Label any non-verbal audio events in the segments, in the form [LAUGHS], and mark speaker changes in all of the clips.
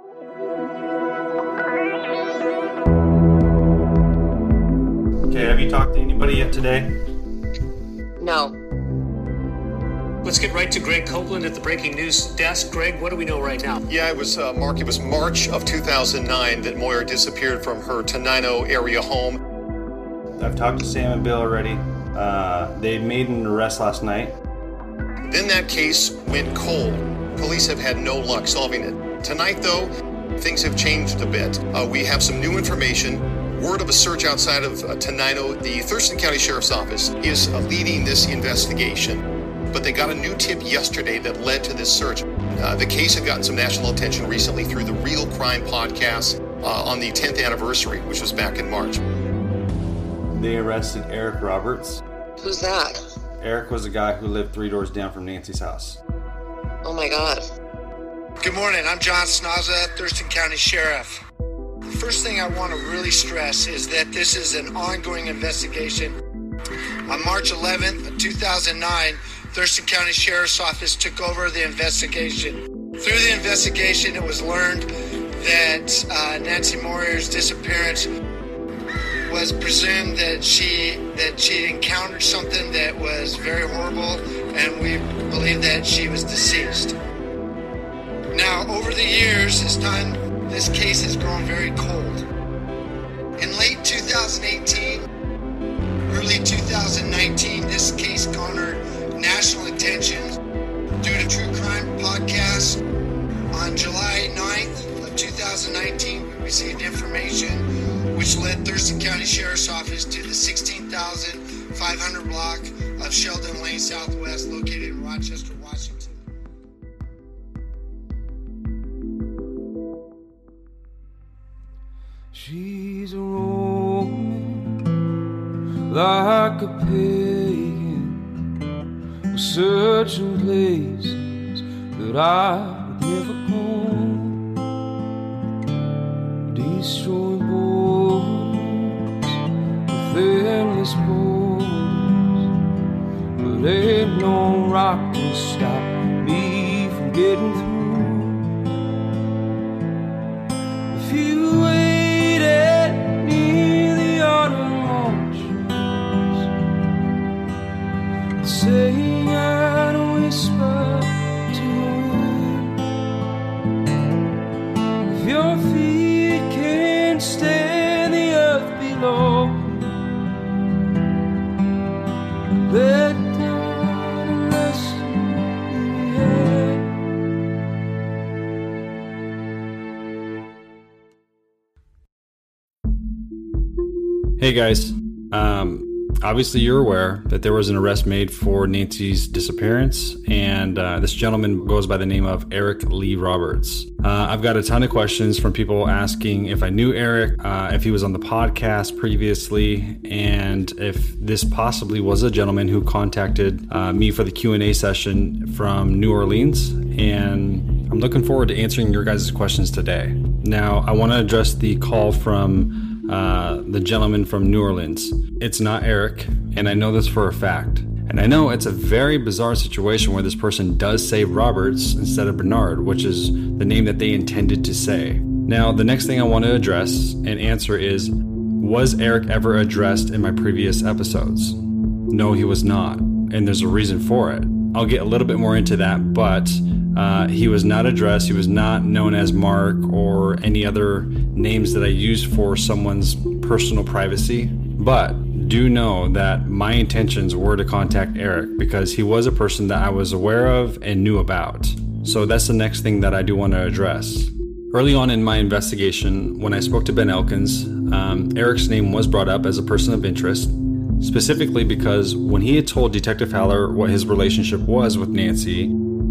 Speaker 1: Okay, have you talked to anybody yet today?
Speaker 2: No.
Speaker 3: Let's get right to Greg Copeland at the breaking news desk. Greg, what do we know right now?
Speaker 4: Yeah, it was uh, Mark. It was March of 2009 that Moyer disappeared from her Tenino area home.
Speaker 1: I've talked to Sam and Bill already. Uh, they made an arrest last night.
Speaker 4: Then that case went cold. Police have had no luck solving it. Tonight, though, things have changed a bit. Uh, we have some new information. Word of a search outside of uh, Tenino. The Thurston County Sheriff's Office is uh, leading this investigation, but they got a new tip yesterday that led to this search. Uh, the case had gotten some national attention recently through the Real Crime podcast uh, on the 10th anniversary, which was back in March.
Speaker 1: They arrested Eric Roberts.
Speaker 2: Who's that?
Speaker 1: Eric was a guy who lived three doors down from Nancy's house.
Speaker 2: Oh my god.
Speaker 5: Good morning. I'm John Snaza, Thurston County Sheriff. The first thing I want to really stress is that this is an ongoing investigation. On March 11th, 2009, Thurston County Sheriff's Office took over the investigation. Through the investigation, it was learned that uh, Nancy Moyer's disappearance was presumed that she that she encountered something that was very horrible, and we believe that she was deceased. Now, over the years, as time this case has grown very cold. In late 2018, early 2019, this case garnered national attention due to True Crime Podcast. On July 9th of 2019, we received information which led Thurston County Sheriff's Office to the 16,500 block of Sheldon Lane Southwest, located in Rochester, Washington.
Speaker 6: She's Roman, like a pagan, searching places that I would never go. Destroying borders with endless borders, but ain't no rock can stop me from getting through.
Speaker 1: Hey guys, um, obviously you're aware that there was an arrest made for Nancy's disappearance, and uh, this gentleman goes by the name of Eric Lee Roberts. Uh, I've got a ton of questions from people asking if I knew Eric, uh, if he was on the podcast previously, and if this possibly was a gentleman who contacted uh, me for the Q and A session from New Orleans, and I'm looking forward to answering your guys' questions today. Now, I want to address the call from uh, the gentleman from New Orleans. It's not Eric, and I know this for a fact. And I know it's a very bizarre situation where this person does say Roberts instead of Bernard, which is the name that they intended to say. Now, the next thing I want to address and answer is Was Eric ever addressed in my previous episodes? No, he was not, and there's a reason for it. I'll get a little bit more into that, but uh, he was not addressed. He was not known as Mark or any other names that I use for someone's personal privacy. But do know that my intentions were to contact Eric because he was a person that I was aware of and knew about. So that's the next thing that I do want to address. Early on in my investigation, when I spoke to Ben Elkins, um, Eric's name was brought up as a person of interest, specifically because when he had told Detective Haller what his relationship was with Nancy,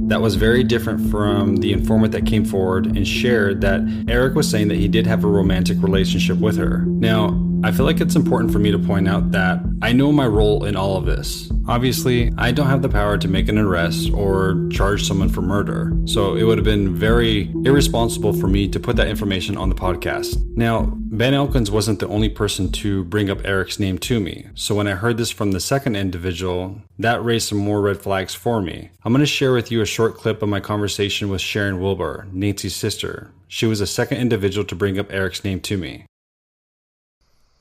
Speaker 1: that was very different from the informant that came forward and shared that Eric was saying that he did have a romantic relationship with her. Now, I feel like it's important for me to point out that I know my role in all of this. Obviously, I don't have the power to make an arrest or charge someone for murder, so it would have been very irresponsible for me to put that information on the podcast. Now, Ben Elkins wasn't the only person to bring up Eric's name to me, so when I heard this from the second individual, that raised some more red flags for me. I'm going to share with you a short clip of my conversation with Sharon Wilbur, Nancy's sister. She was the second individual to bring up Eric's name to me.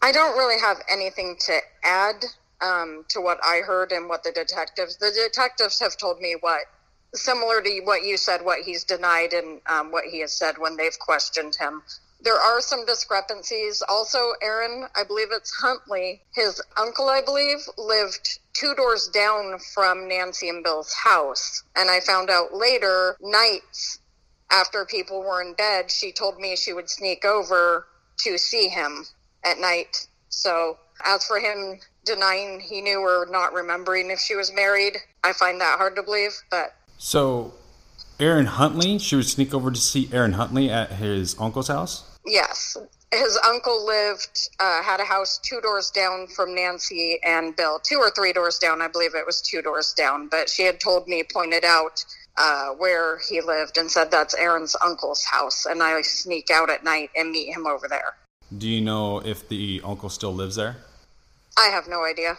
Speaker 2: I don't really have anything to add um, to what I heard and what the detectives. The detectives have told me what similar to what you said, what he's denied and um, what he has said when they've questioned him. There are some discrepancies. Also, Aaron, I believe it's Huntley, his uncle, I believe, lived two doors down from Nancy and Bill's house. And I found out later, nights after people were in bed, she told me she would sneak over to see him at night. So, as for him denying he knew or not remembering if she was married, I find that hard to believe. But
Speaker 1: So, Aaron Huntley, she would sneak over to see Aaron Huntley at his uncle's house?
Speaker 2: yes, his uncle lived, uh, had a house two doors down from Nancy and Bill, two or three doors down. I believe it was two doors down. But she had told me, pointed out uh, where he lived, and said that's Aaron's uncle's house. And I sneak out at night and meet him over there.
Speaker 1: Do you know if the uncle still lives there?
Speaker 2: I have no idea.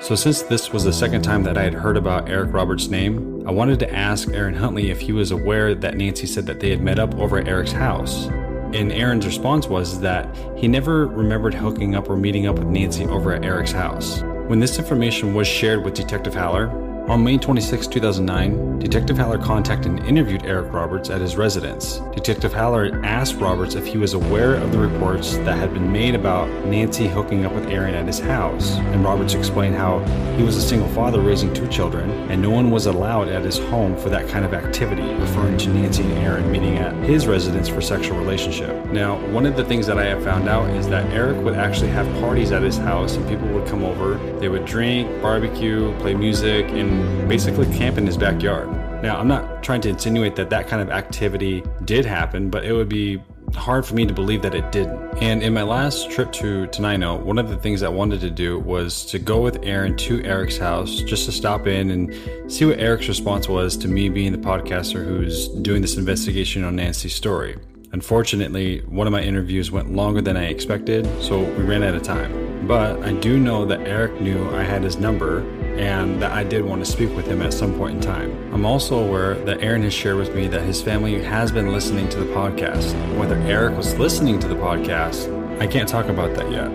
Speaker 1: So, since this was the second time that I had heard about Eric Roberts' name, I wanted to ask Aaron Huntley if he was aware that Nancy said that they had met up over at Eric's house. And Aaron's response was that he never remembered hooking up or meeting up with Nancy over at Eric's house. When this information was shared with Detective Haller, on May 26, 2009, Detective Haller contacted and interviewed Eric Roberts at his residence. Detective Haller asked Roberts if he was aware of the reports that had been made about Nancy hooking up with Aaron at his house, and Roberts explained how he was a single father raising two children, and no one was allowed at his home for that kind of activity, referring to Nancy and Aaron meeting at his residence for sexual relationship. Now, one of the things that I have found out is that Eric would actually have parties at his house, and people would come over, they would drink, barbecue, play music, and basically camp in his backyard. Now, I'm not trying to insinuate that that kind of activity did happen, but it would be hard for me to believe that it didn't. And in my last trip to Tenino, one of the things I wanted to do was to go with Aaron to Eric's house just to stop in and see what Eric's response was to me being the podcaster who's doing this investigation on Nancy's story. Unfortunately, one of my interviews went longer than I expected, so we ran out of time. But I do know that Eric knew I had his number and that I did want to speak with him at some point in time. I'm also aware that Aaron has shared with me that his family has been listening to the podcast. Whether Eric was listening to the podcast, I can't talk about that yet.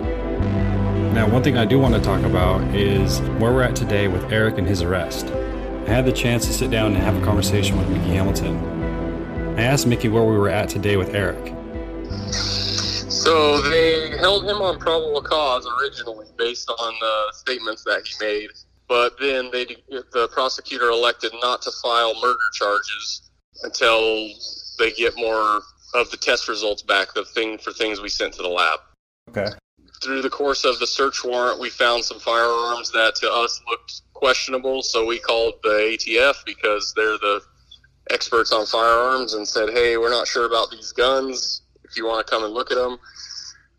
Speaker 1: Now, one thing I do want to talk about is where we're at today with Eric and his arrest. I had the chance to sit down and have a conversation with Mickey Hamilton. I asked Mickey where we were at today with Eric.
Speaker 7: So they held him on probable cause originally, based on the statements that he made. But then they, the prosecutor elected not to file murder charges until they get more of the test results back, the thing for things we sent to the lab.
Speaker 1: Okay.
Speaker 7: Through the course of the search warrant, we found some firearms that to us looked questionable, so we called the ATF because they're the experts on firearms and said, "Hey, we're not sure about these guns. If you want to come and look at them."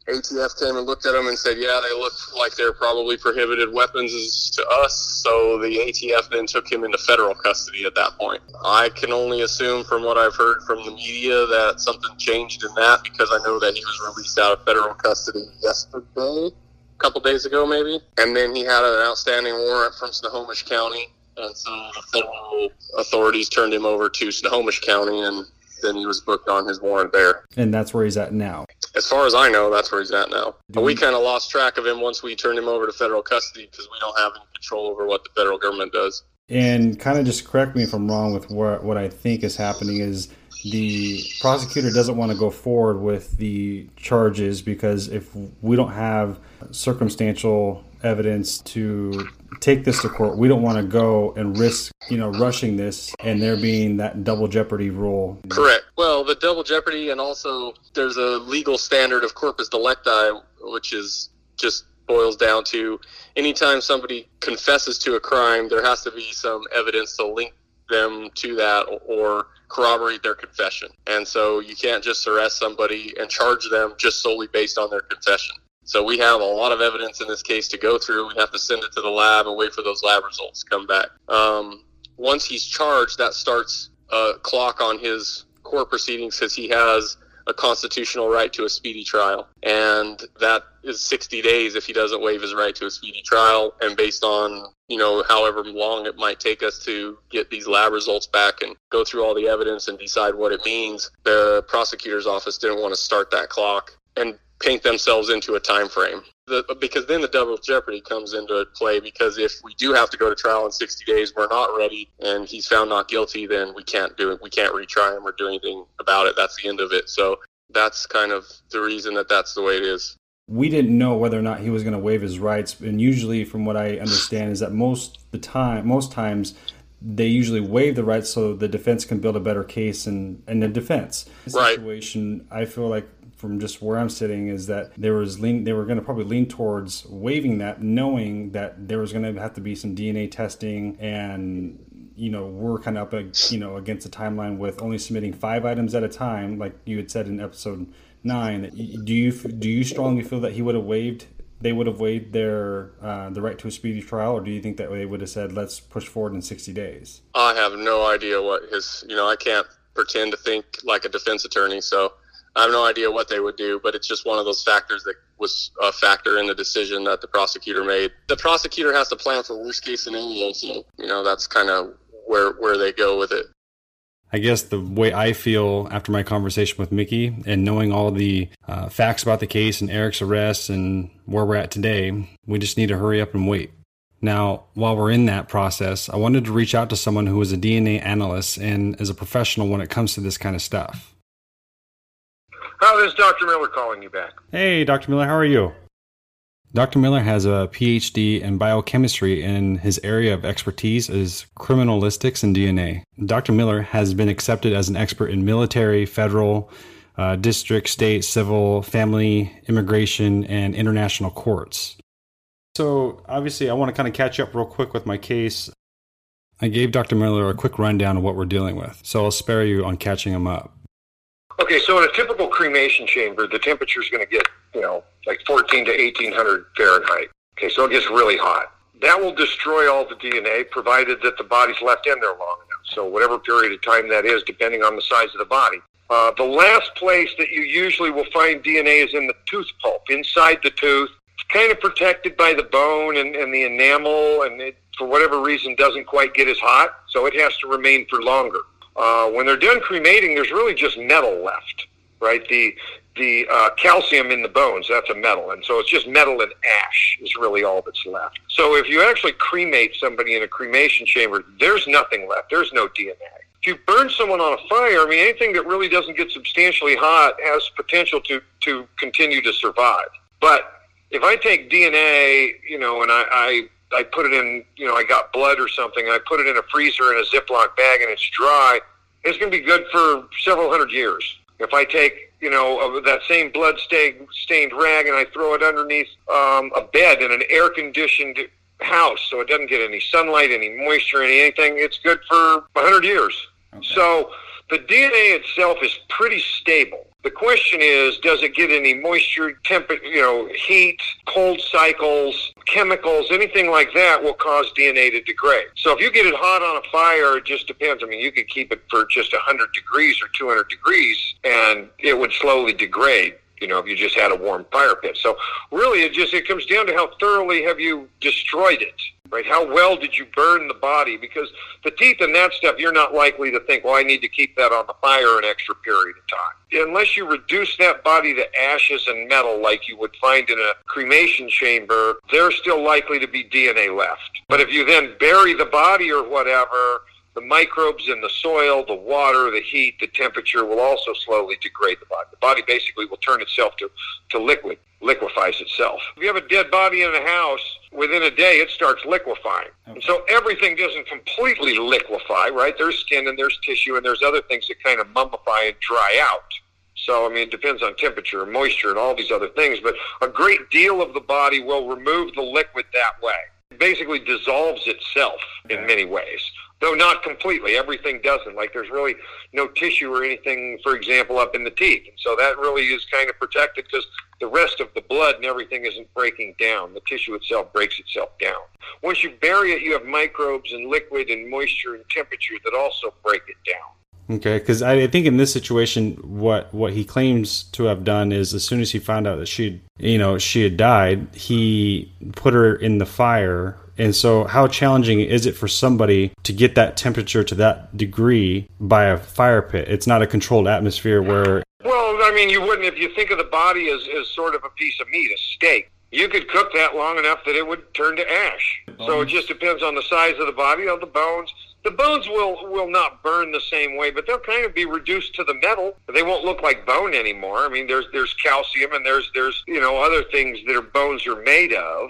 Speaker 7: ATF came and looked at them and said, "Yeah, they look like they're probably prohibited weapons to us." So the ATF then took him into federal custody at that point. I can only assume from what I've heard from the media that something changed in that because I know that he was released out of federal custody yesterday, a couple days ago maybe, and then he had an outstanding warrant from Snohomish County, and so the federal authorities turned him over to Snohomish County and. Then he was booked on his warrant there.
Speaker 1: And that's where he's at now.
Speaker 7: As far as I know, that's where he's at now. But we kind of lost track of him once we turned him over to federal custody because we don't have any control over what the federal government does.
Speaker 1: And kind of just correct me if I'm wrong with what, what I think is happening is the prosecutor doesn't want to go forward with the charges because if we don't have circumstantial evidence to take this to court, we don't want to go and risk, you know, rushing this and there being that double jeopardy rule.
Speaker 7: Correct. Well, the double jeopardy, and also there's a legal standard of corpus delicti, which is just boils down to anytime somebody confesses to a crime, there has to be some evidence to link them to that or corroborate their confession. And so you can't just arrest somebody and charge them just solely based on their confession. So we have a lot of evidence in this case to go through. We have to send it to the lab and wait for those lab results to come back. Um, once he's charged, that starts a clock on his court proceedings because he has a constitutional right to a speedy trial. And that is 60 days if he doesn't waive his right to a speedy trial. And based on, you know, however long it might take us to get these lab results back and go through all the evidence and decide what it means, the prosecutor's office didn't want to start that clock and paint themselves into a time frame. The, because then the double jeopardy comes into play because if we do have to go to trial in 60 days we're not ready and he's found not guilty then we can't do it. We can't retry him or do anything about it. That's the end of it. So that's kind of the reason that that's the way it is.
Speaker 1: We didn't know whether or not he was going to waive his rights and usually from what i understand is that most the time most times they usually waive the rights so the defense can build a better case and and the defense.
Speaker 7: Right.
Speaker 1: situation i feel like from just where I'm sitting is that there was lean, they were going to probably lean towards waiving that, knowing that there was going to have to be some DNA testing, and you know we're kind of up, you know, against a timeline with only submitting five items at a time, like you had said in episode nine. Do you do you strongly feel that he would have waived? They would have waived their uh, the right to a speedy trial, or do you think that they would have said, "Let's push forward in 60 days"?
Speaker 7: I have no idea what his. You know, I can't pretend to think like a defense attorney, so I have no idea what they would do, but it's just one of those factors that was a factor in the decision that the prosecutor made. The prosecutor has to plan for worst case scenario, so you know that's kind of where where they go with it.
Speaker 1: I guess the way I feel after my conversation with Mickey and knowing all the uh, facts about the case and Eric's arrest and where we're at today, we just need to hurry up and wait. Now, while we're in that process, I wanted to reach out to someone who is a DNA analyst and is a professional when it comes to this kind of stuff.
Speaker 8: This is Dr. Miller calling you back.
Speaker 1: Hey, Dr. Miller, how are you? Dr. Miller has a PhD in biochemistry and his area of expertise is criminalistics and DNA. Dr. Miller has been accepted as an expert in military, federal, uh, district, state, civil, family, immigration, and international courts. So, obviously, I want to kind of catch up real quick with my case. I gave Dr. Miller a quick rundown of what we're dealing with, so I'll spare you on catching him up.
Speaker 8: Okay, so in a typical cremation chamber, the temperature is going to get, you know, like 14 to 1800 Fahrenheit. Okay, so it gets really hot. That will destroy all the DNA, provided that the body's left in there long enough. So whatever period of time that is, depending on the size of the body. Uh, the last place that you usually will find DNA is in the tooth pulp, inside the tooth. It's kind of protected by the bone and, and the enamel, and it, for whatever reason, doesn't quite get as hot, so it has to remain for longer. Uh, when they're done cremating, there's really just metal left, right? The the uh, calcium in the bones, that's a metal. And so it's just metal and ash is really all that's left. So if you actually cremate somebody in a cremation chamber, there's nothing left. There's no DNA. If you burn someone on a fire, I mean, anything that really doesn't get substantially hot has potential to, to continue to survive. But if I take DNA, you know, and I, I I put it in, you know, I got blood or something, and I put it in a freezer in a Ziploc bag and it's dry, it's going to be good for several hundred years. If I take, you know, that same blood stained, stained rag and I throw it underneath um, a bed in an air conditioned house so it doesn't get any sunlight, any moisture, any anything, it's good for 100 years. Okay. So the DNA itself is pretty stable. The question is, does it get any moisture, temp, you know, heat, cold cycles, chemicals, anything like that will cause DNA to degrade. So if you get it hot on a fire, it just depends. I mean, you could keep it for just 100 degrees or 200 degrees, and it would slowly degrade you know, if you just had a warm fire pit. So really, it just it comes down to how thoroughly have you destroyed it, right? How well did you burn the body? Because the teeth and that stuff, you're not likely to think, well, I need to keep that on the fire an extra period of time. Unless you reduce that body to ashes and metal like you would find in a cremation chamber, there's still likely to be DNA left. But if you then bury the body or whatever, the microbes in the soil, the water, the heat, the temperature will also slowly degrade the body. The body basically will turn itself to, to liquid, liquefies itself. If you have a dead body in a house, within a day it starts liquefying. Okay. And so everything doesn't completely liquefy, right? There's skin and there's tissue and there's other things that kind of mummify and dry out. So, I mean, it depends on temperature and moisture and all these other things, but a great deal of the body will remove the liquid that way. It basically dissolves itself in many ways. Though not completely. Everything doesn't. Like there's really no tissue or anything, for example, up in the teeth. And so that really is kind of protected because the rest of the blood and everything isn't breaking down. The tissue itself breaks itself down. Once you bury it, you have microbes and liquid and moisture and temperature that also break it down.
Speaker 1: Okay, because I think in this situation, what what he claims to have done is, as soon as he found out that she, you know, she had died, he put her in the fire. And so, how challenging is it for somebody to get that temperature to that degree by a fire pit? It's not a controlled atmosphere where.
Speaker 8: Well, I mean, you wouldn't if you think of the body as, as sort of a piece of meat, a steak. You could cook that long enough that it would turn to ash. So it just depends on the size of the body, of the bones, the bones will will not burn the same way, but they'll kind of be reduced to the metal. They won't look like bone anymore. I mean, there's there's calcium and there's there's you know other things that are bones are made of.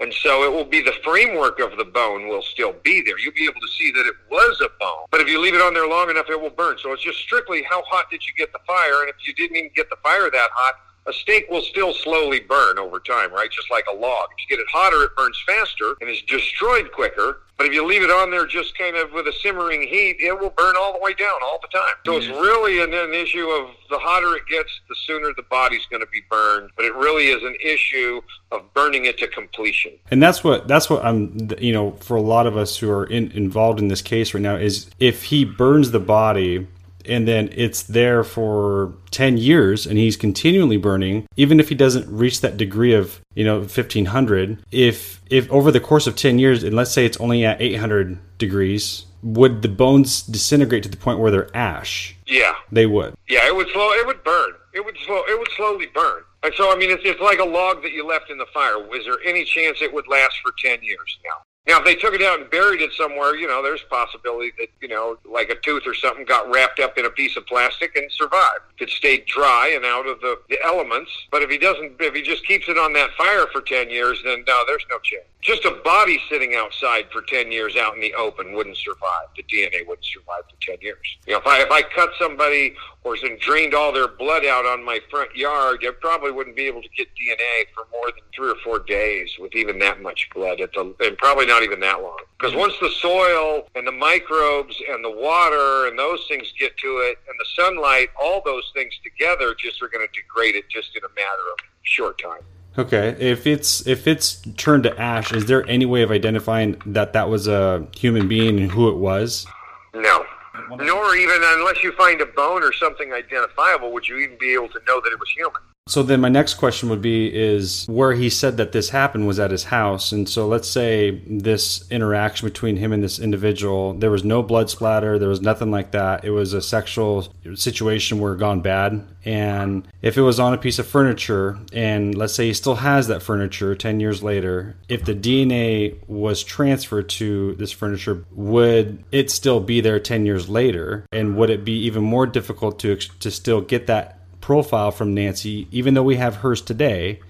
Speaker 8: And so it will be the framework of the bone will still be there. You'll be able to see that it was a bone. But if you leave it on there long enough, it will burn. So it's just strictly how hot did you get the fire? And if you didn't even get the fire that hot, a steak will still slowly burn over time, right? Just like a log. If you get it hotter, it burns faster and is destroyed quicker. But if you leave it on there just kind of with a simmering heat, it will burn all the way down all the time. So it's really an, an issue of the hotter it gets, the sooner the body's going to be burned. But it really is an issue of burning it to completion.
Speaker 1: And that's what that's what I'm you know for a lot of us who are in, involved in this case right now is if he burns the body and then it's there for 10 years and he's continually burning even if he doesn't reach that degree of you know 1500 if if over the course of 10 years and let's say it's only at 800 degrees would the bones disintegrate to the point where they're ash
Speaker 8: Yeah.
Speaker 1: they would
Speaker 8: Yeah, it would slow. It would burn. It would slow. It would slowly burn. And so, I mean, it's, it's like a log that you left in the fire. Is there any chance it would last for ten years now? Now, if they took it out and buried it somewhere, you know, there's possibility that you know, like a tooth or something, got wrapped up in a piece of plastic and survived. If it stayed dry and out of the, the elements. But if he doesn't, if he just keeps it on that fire for ten years, then no, there's no chance. Just a body sitting outside for ten years out in the open wouldn't survive. The DNA wouldn't survive for ten years. You know, if I if I cut somebody or drained all their blood out on my front yard, I probably wouldn't be able to get DNA for more than three or four days with even that much blood at the, and probably not even that long. Because once the soil and the microbes and the water and those things get to it and the sunlight, all those things together just are going to degrade it just in a matter of short time.
Speaker 1: Okay if it's if it's turned to ash is there any way of identifying that that was a human being and who it was
Speaker 8: No. Nor even unless you find a bone or something identifiable, would you even be able to know that it was human.
Speaker 1: So then my next question would be is where he said that this happened was at his house. And so let's say this interaction between him and this individual, there was no blood splatter, there was nothing like that. It was a sexual situation where gone bad. And if it was on a piece of furniture and let's say he still has that furniture 10 years later, if the DNA was transferred to this furniture, would it still be there 10 years later? And would it be even more difficult to to still get that profile from Nancy, even though we have hers today,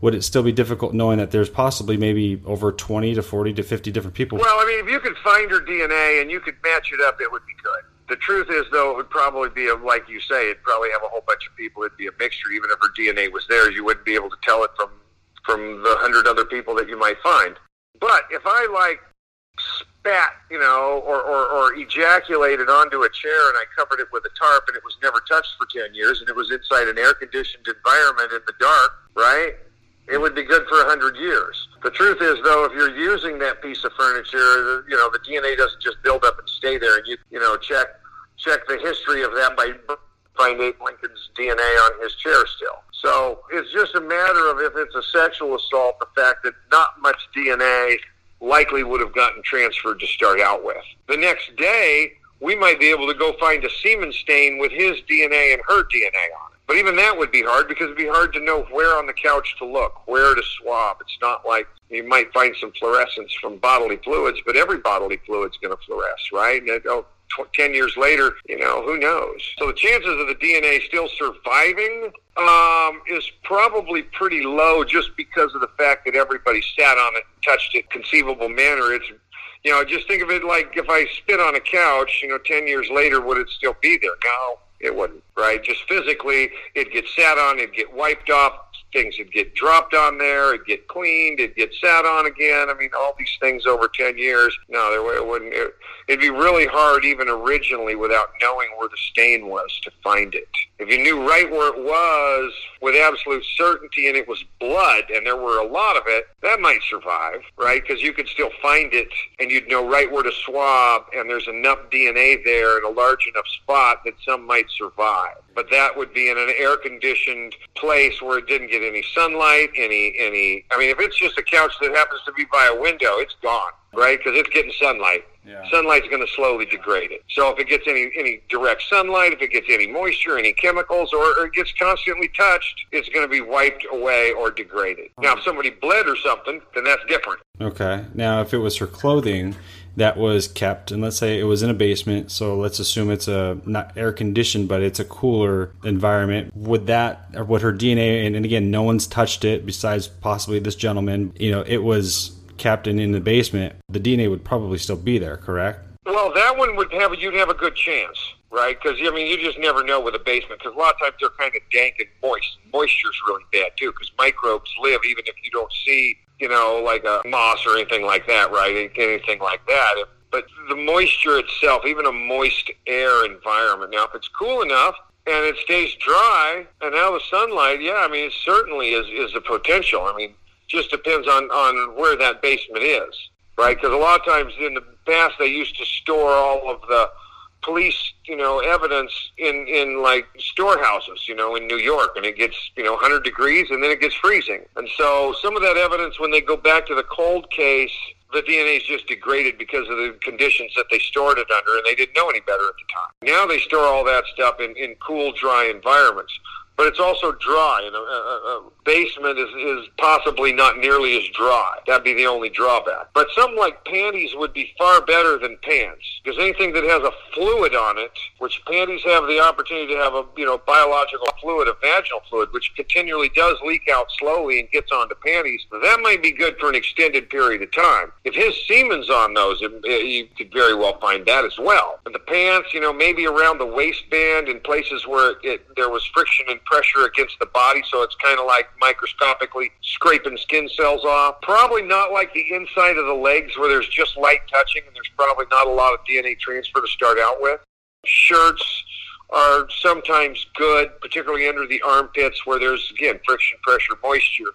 Speaker 1: would it still be difficult knowing that there's possibly maybe over 20 to 40 to 50 different people?
Speaker 8: Well, I mean, if you could find her DNA and you could match it up, it would be good. The truth is, though, it would probably be, a, like you say, it'd probably have a whole bunch of people. It'd be a mixture. Even if her DNA was there, you wouldn't be able to tell it from from the hundred other people that you might find. But if I like spat, you know, or, or, or ejaculated onto a chair and I covered it with a tarp and it was never touched for 10 years and it was inside an air conditioned environment in the dark, right? It would be good for 100 years. The truth is, though, if you're using that piece of furniture, you know, the DNA doesn't just build up and stay there. And you, you know, check check the history of that by find Abe Lincoln's DNA on his chair still. So it's just a matter of if it's a sexual assault, the fact that not much DNA likely would have gotten transferred to start out with. The next day, we might be able to go find a semen stain with his DNA and her DNA on it. But even that would be hard because it'd be hard to know where on the couch to look, where to swab. It's not like you might find some fluorescence from bodily fluids, but every bodily fluid's going to fluoresce, right? And oh, tw- 10 years later, you know, who knows? So the chances of the DNA still surviving um, is probably pretty low just because of the fact that everybody sat on it and touched it conceivable manner. It's you know, just think of it like if I spit on a couch, you know, 10 years later, would it still be there? No, it wouldn't, right? Just physically, it'd get sat on, it'd get wiped off, things would get dropped on there, it'd get cleaned, it'd get sat on again. I mean, all these things over 10 years. No, there it wouldn't. It, it'd be really hard, even originally, without knowing where the stain was to find it. If you knew right where it was with absolute certainty and it was blood and there were a lot of it, that might survive, right? Because you could still find it and you'd know right where to swab and there's enough DNA there in a large enough spot that some might survive. But that would be in an air conditioned place where it didn't get any sunlight, any, any, I mean, if it's just a couch that happens to be by a window, it's gone, right? Because it's getting sunlight.
Speaker 1: Yeah.
Speaker 8: Sunlight's going to slowly degrade it. So if it gets any any direct sunlight, if it gets any moisture, any chemicals, or, or it gets constantly touched, it's going to be wiped away or degraded. Now, if somebody bled or something, then that's different.
Speaker 1: Okay. Now, if it was her clothing that was kept, and let's say it was in a basement, so let's assume it's a not air conditioned, but it's a cooler environment. Would that, or would her DNA, and, and again, no one's touched it besides possibly this gentleman. You know, it was kept in, in the basement. The DNA would probably still be there, correct?
Speaker 8: Well, that one would have you'd have a good chance, right? Because I mean, you just never know with a basement. Because a lot of times they're kind of dank and moist. Moisture's really bad too, because microbes live even if you don't see, you know, like a moss or anything like that, right? Anything like that. But the moisture itself, even a moist air environment. Now, if it's cool enough and it stays dry, and now the sunlight, yeah, I mean, it certainly is is a potential. I mean, just depends on on where that basement is, right? Because a lot of times in the past they used to store all of the police, you know, evidence in in like storehouses, you know, in New York, and it gets you know 100 degrees, and then it gets freezing. And so some of that evidence, when they go back to the cold case, the DNA is just degraded because of the conditions that they stored it under, and they didn't know any better at the time. Now they store all that stuff in in cool, dry environments but it's also dry. And a, a, a basement is, is possibly not nearly as dry. That'd be the only drawback. But something like panties would be far better than pants because anything that has a fluid on it, which panties have the opportunity to have a you know biological fluid, a vaginal fluid, which continually does leak out slowly and gets onto panties, that might be good for an extended period of time. If his semen's on those, it, it, you could very well find that as well. But the pants, you know, maybe around the waistband in places where it, there was friction and pressure against the body, so it's kind of like microscopically scraping skin cells off. Probably not like the inside of the legs where there's just light touching and there's probably not a lot of DNA transfer to start out with. Shirts are sometimes good, particularly under the armpits where there's again friction, pressure, moisture.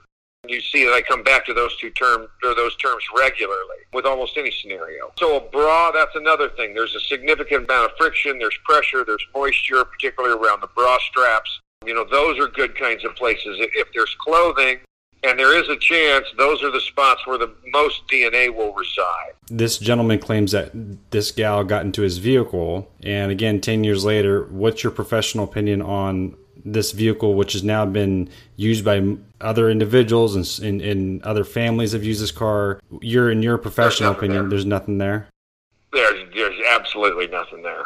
Speaker 8: You see that I come back to those two terms or those terms regularly with almost any scenario. So a bra, that's another thing. There's a significant amount of friction, there's pressure, there's moisture, particularly around the bra straps. You know, those are good kinds of places. If there's clothing, and there is a chance those are the spots where the most DNA will reside.
Speaker 1: This gentleman claims that this gal got into his vehicle, and again, 10 years later, what's your professional opinion on this vehicle, which has now been used by other individuals and, and, and other families have used this car? You're in your professional
Speaker 8: There's
Speaker 1: opinion,
Speaker 8: there.
Speaker 1: there's nothing there.
Speaker 8: There's, there's absolutely nothing there.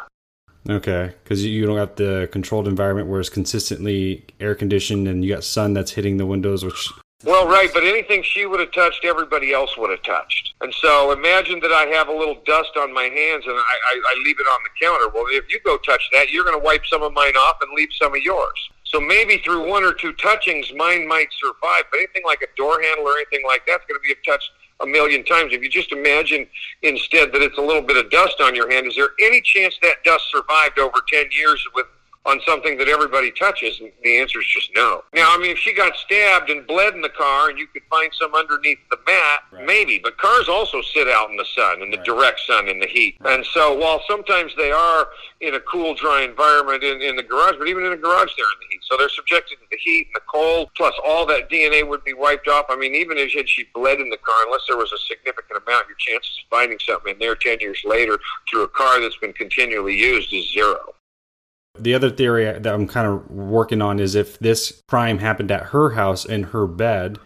Speaker 1: Okay, because you don't have the controlled environment where it's consistently air conditioned and you got sun that's hitting the windows, which
Speaker 8: Well, right, but anything she would have touched, everybody else would have touched. And so imagine that I have a little dust on my hands and I, I, I leave it on the counter. Well, if you go touch that, you're going to wipe some of mine off and leave some of yours. So maybe through one or two touchings, mine might survive. But anything like a door handle or anything like that's going to be touched a million times. If you just imagine instead that it's a little bit of dust on your hand, is there any chance that dust survived over 10 years with on something that everybody touches? And the answer is just no. Now, I mean, if she got stabbed and bled in the car and you could find some underneath the mat,
Speaker 1: Right.
Speaker 8: maybe. But cars also sit out in the sun, in the
Speaker 1: Right.
Speaker 8: direct sun, in the heat. And so while sometimes they are in a cool, dry environment in, in the garage, but even in the garage they're in the heat. So they're subjected to the heat and the cold, plus all that DNA would be wiped off. I mean, even if she bled in the car, unless there was a significant amount, your chances of finding something in there 10 years later through a car that's been continually used is zero.
Speaker 1: The other theory that I'm kind of working on is if this crime happened at her house in her bed,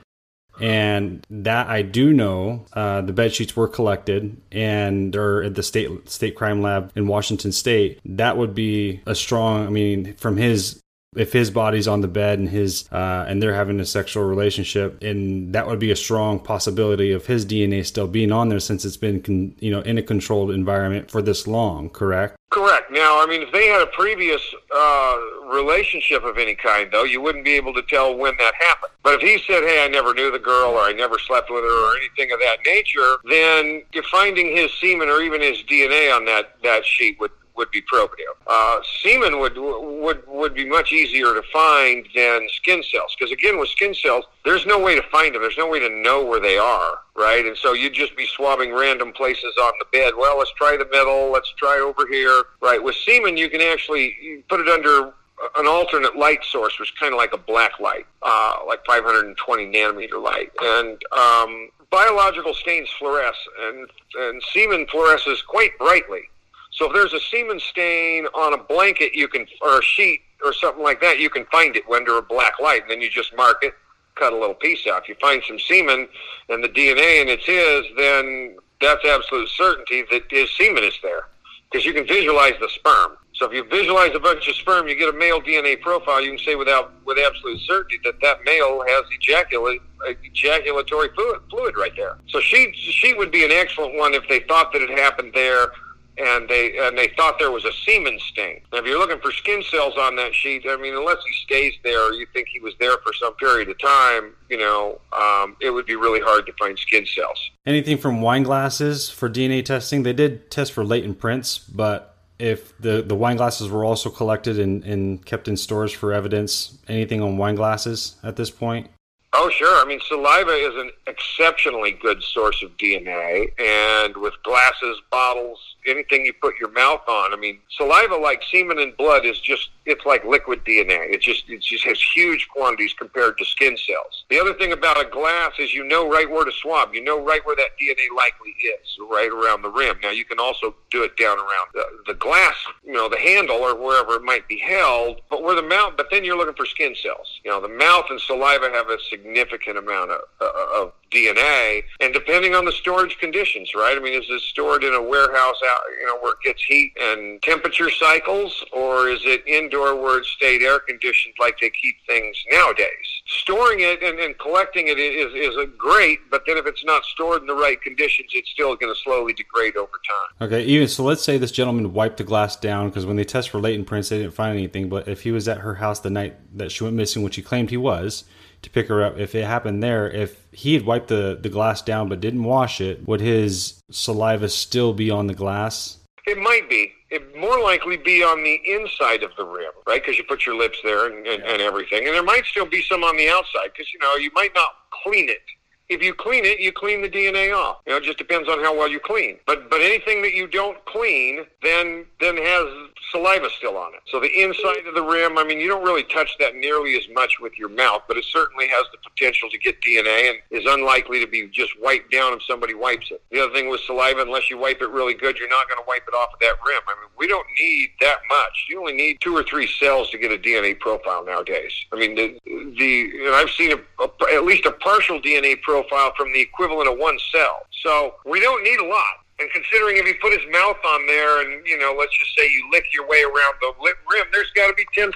Speaker 1: and that I do know, uh, the bed sheets were collected and are at the state state crime lab in Washington State. That would be a strong. I mean, from his if his body's on the bed and his uh, and they're having a sexual relationship and that would be a strong possibility of his dna still being on there since it's been con- you know in a controlled environment for this long correct
Speaker 8: Correct. Now, I mean, if they had a previous uh, relationship of any kind, though, you wouldn't be able to tell when that happened. But if he said, "Hey, I never knew the girl," or "I never slept with her," or anything of that nature, then finding his semen or even his DNA on that that sheet would would be probative. Uh, semen would would would be much easier to find than skin cells because again, with skin cells, there's no way to find them. There's no way to know where they are, right? And so you'd just be swabbing random places on the bed. Well, let's try the middle. Let's try over here, right? With semen, you can actually put it under an alternate light source, which is kind of like a black light, uh, like 520 nanometer light, and um, biological stains fluoresce, and and semen fluoresces quite brightly. So if there's a semen stain on a blanket, you can or a sheet or something like that, you can find it under a black light, and then you just mark it, cut a little piece out. If you find some semen and the DNA and it's his, then that's absolute certainty that his semen is there because you can visualize the sperm. So if you visualize a bunch of sperm, you get a male DNA profile. You can say without with absolute certainty that that male has ejaculate, ejaculatory fluid, fluid right there. So she she would be an excellent one if they thought that it happened there and they and they thought there was a semen stain. Now, if you're looking for skin cells on that sheet, I mean, unless he stays there, you think he was there for some period of time, you know, um, it would be really hard to find skin cells.
Speaker 1: anything from wine glasses for dna testing they did test for latent prints but if the, the wine glasses were also collected and, and kept in stores for evidence anything on wine glasses at this point
Speaker 8: Oh, sure. I mean, saliva is an exceptionally good source of DNA, and with glasses, bottles, anything you put your mouth on, I mean, saliva, like semen and blood, is just it's like liquid DNA. It just it just has huge quantities compared to skin cells. The other thing about a glass is you know right where to swab. You know right where that DNA likely is, right around the rim. Now you can also do it down around the, the glass, you know, the handle or wherever it might be held. But where the mouth, but then you're looking for skin cells. You know, the mouth and saliva have a significant amount of, uh, of DNA, and depending on the storage conditions, right? I mean, is it stored in a warehouse out, you know, where it gets heat and temperature cycles, or is it indoor where it's stayed air conditioned like they keep things nowadays? Storing it and, and collecting it is is great, but then if it's not stored in the right conditions, it's still going to slowly degrade over time.
Speaker 1: Okay, even so, let's say this gentleman wiped the glass down because when they test for latent prints, they didn't find anything. But if he was at her house the night that she went missing, which he claimed he was, to pick her up, if it happened there, if he had wiped the, the glass down but didn't wash it, would his saliva still be on the glass?
Speaker 8: It might be. It more likely be on the inside of the rim, right? Because you put your lips there and, and, and everything. And there might still be some on the outside because, you know, you might not clean it. If you clean it, you clean the DNA off. You know, it just depends on how well you clean. But but anything that you don't clean, then then has saliva still on it. So the inside of the rim, I mean, you don't really touch that nearly as much with your mouth, but it certainly has the potential to get DNA and is unlikely to be just wiped down if somebody wipes it. The other thing with saliva, unless you wipe it really good, you're not going to wipe it off of that rim. I mean, we don't need that much. You only need two or three cells to get a DNA profile nowadays. I mean, the the I've seen a, a, at least a partial DNA profile from the equivalent of one cell. So we don't need a lot. And considering if he put his mouth on there and, you know, let's just say you lick your way around the lip rim, there's got to be 10,000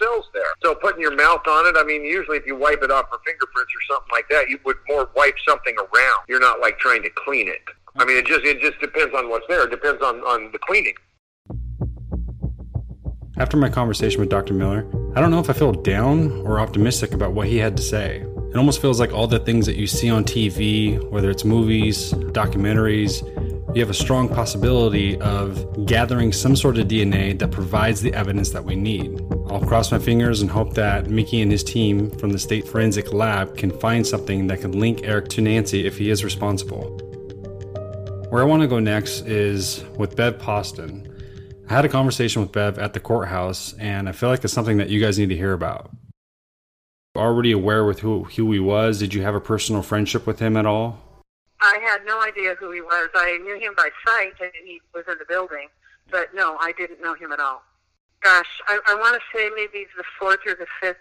Speaker 8: cells there. So putting your mouth on it, I mean, usually if you wipe it off for fingerprints or something like that, you would more wipe something around. You're not like trying to clean it. I mean, it just it just depends on what's there. It depends on, on the cleaning.
Speaker 1: After my conversation with Dr. Miller, I don't know if I feel down or optimistic about what he had to say. It almost feels like all the things that you see on TV, whether it's movies, documentaries, you have a strong possibility of gathering some sort of DNA that provides the evidence that we need. I'll cross my fingers and hope that Mickey and his team from the State Forensic Lab can find something that can link Eric to Nancy if he is responsible. Where I want to go next is with Bev Poston. I had a conversation with Bev at the courthouse, and I feel like it's something that you guys need to hear about. Already aware with who, who he was, did you have a personal friendship with him at all?
Speaker 9: I had no idea who he was. I knew him by sight, and he was in the building. But no, I didn't know him at all. Gosh, I, I want to say maybe the fourth or the fifth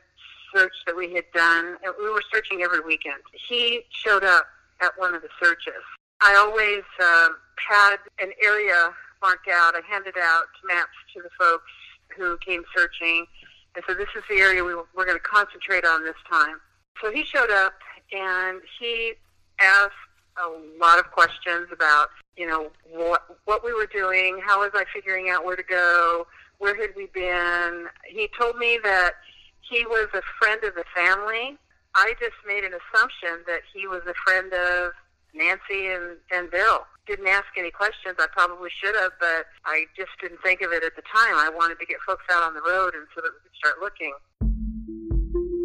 Speaker 9: search that we had done. We were searching every weekend. He showed up at one of the searches. I always um, had an area marked out. I handed out maps to the folks who came searching, And so this is the area we, we're going to concentrate on this time. So he showed up and he asked a lot of questions about, you know, what what we were doing, how was I figuring out where to go, where had we been. He told me that he was a friend of the family. I just made an assumption that he was a friend of Nancy and, and Bill. Didn't ask any questions. I probably should have, but I just didn't think of it at the time. I wanted to get folks out on the road and so that we could start looking.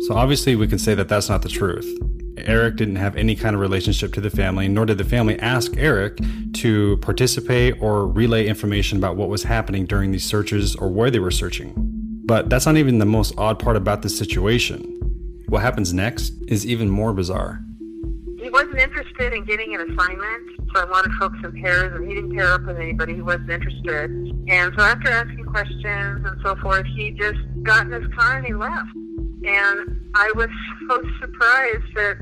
Speaker 1: So obviously, we can say that that's not the truth. Eric didn't have any kind of relationship to the family, nor did the family ask Eric to participate or relay information about what was happening during these searches or where they were searching. But that's not even the most odd part about this situation. What happens next is even more bizarre.
Speaker 9: Wasn't interested in getting an assignment, so I wanted folks in pairs, and he didn't pair up with anybody. He wasn't interested. And so after asking questions and so forth, he just got in his car and he left. And I was [LAUGHS] so surprised that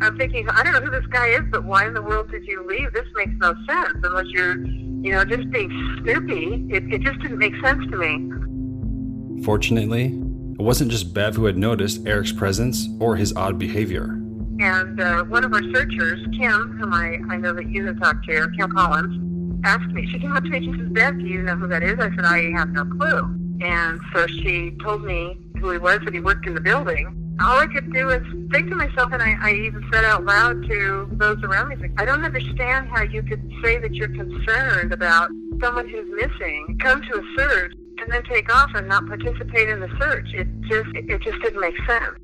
Speaker 9: I'm thinking, I don't know who this guy is, but why in the world did you leave? This makes no sense unless you're, you know, just being snoopy. It, it just didn't make sense to me.
Speaker 1: Fortunately, it wasn't just Bev who had noticed Eric's presence or his odd behavior.
Speaker 9: And uh, one of our searchers, Kim, whom I, I know that you have talked to, Kim Collins, asked me, she came up to me and she says, Bev, do you know who that is? I said, I have no clue. And so she told me who he was, that he worked in the building. All I could do was think to myself, and I, I even said out loud to those around me, I don't understand how you could say that you're concerned about someone who's missing, come to a search, and then take off and not participate in the search. It just, it just didn't make sense.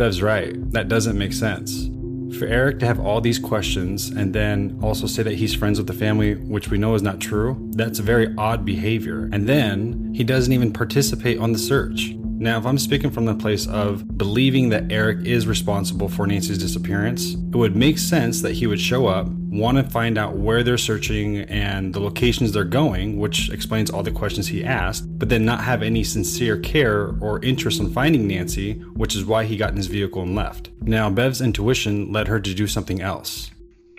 Speaker 1: Bev's right. That doesn't make sense. For Eric to have all these questions and then also say that he's friends with the family, which we know is not true, that's a very odd behavior. And then he doesn't even participate on the search. Now, if I'm speaking from the place of believing that Eric is responsible for Nancy's disappearance, it would make sense that he would show up, want to find out where they're searching and the locations they're going, which explains all the questions he asked, but then not have any sincere care or interest in finding Nancy, which is why he got in his vehicle and left. Now, Bev's intuition led her to do something else.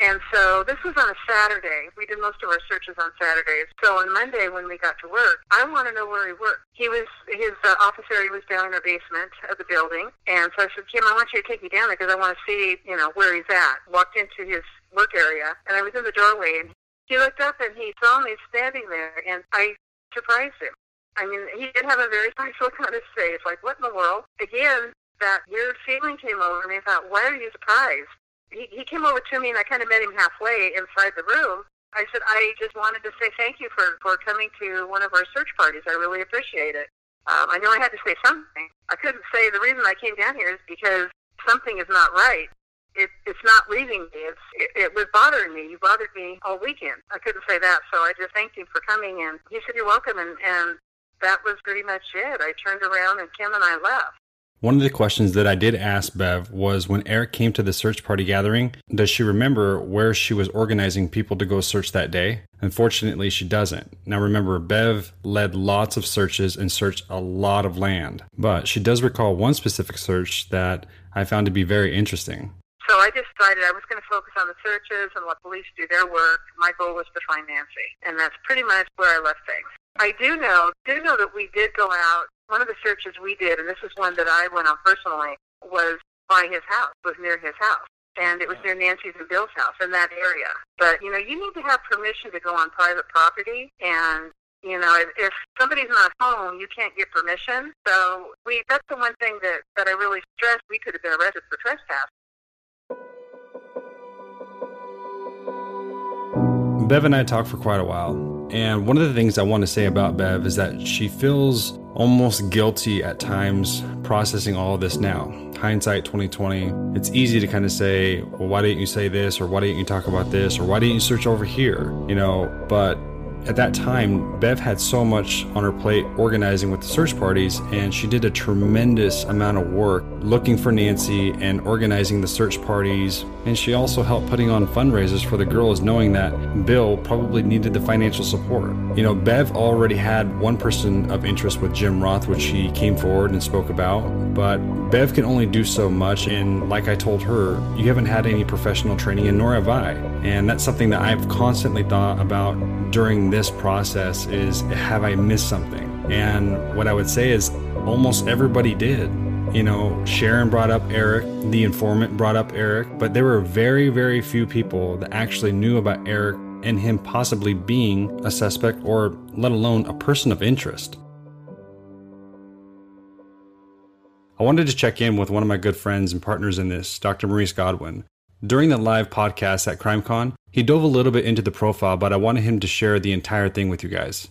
Speaker 9: And so this was on a Saturday. We did most of our searches on Saturdays. So on Monday when we got to work, I want to know where he worked. He was his uh, office area was down in the basement of the building, and so I said, Kim, I want you to take me down there because I want to see, you know, where he's at. Walked into his work area, and I was in the doorway, and he looked up and he saw me standing there, and I surprised him. I mean, he did have a very nice look on his face, like, what in the world? Again, that weird feeling came over me. I thought, why are you surprised? he, he came over to me and I kind of met him halfway inside the room. I said, I just wanted to say thank you for, for coming to one of our search parties. I really appreciate it. Um, I know I had to say something. I couldn't say the reason I came down here is because something is not right. It, it's not leaving me. It's, it, it was bothering me. You bothered me all weekend. I couldn't say that, so I just thanked him for coming. And he said, you're welcome. And, and that was pretty much it. I turned around and Kim and I left.
Speaker 1: One of the questions that I did ask Bev was when Eric came to the search party gathering, does she remember where she was organizing people to go search that day? Unfortunately, she doesn't. Now remember, Bev led lots of searches and searched a lot of land, but she does recall one specific search that I found to be very interesting.
Speaker 9: So I decided I was going to focus on the searches and let police do their work. My goal was to find Nancy, and that's pretty much where I left things. I do know, do know that we did go out one of the searches we did, and this is one that I went on personally, was by his house, was near his house. And it was near Nancy's and Bill's house in that area. But, you know, you need to have permission to go on private property. And, you know, if, if somebody's not home, you can't get permission. So we that's the one thing that, that I really stressed. We could have been arrested for trespass.
Speaker 1: Bev and I talked for quite a while. And one of the things I want to say about Bev is that she feels almost guilty at times processing all this now. Hindsight 2020, it's easy to kind of say, well, why didn't you say this? Or why didn't you talk about this? Or why didn't you search over here? You know, but at that time, Bev had so much on her plate organizing with the search parties, and she did a tremendous amount of work looking for Nancy and organizing the search parties. And she also helped putting on fundraisers for the girls, knowing that Bill probably needed the financial support. You know, Bev already had one person of interest with Jim Roth, which she came forward and spoke about, but Bev can only do so much. And like I told her, you haven't had any professional training, and nor have I. And that's something that I've constantly thought about during this process is have I missed something? And what I would say is almost everybody did. You know, Sharon brought up Eric, the informant brought up Eric, but there were very, very few people that actually knew about Eric and him possibly being a suspect or let alone a person of interest. I wanted to check in with one of my good friends and partners in this, Dr. Maurice Godwin. During the live podcast at CrimeCon, he dove a little bit into the profile, but I wanted him to share the entire thing with you guys.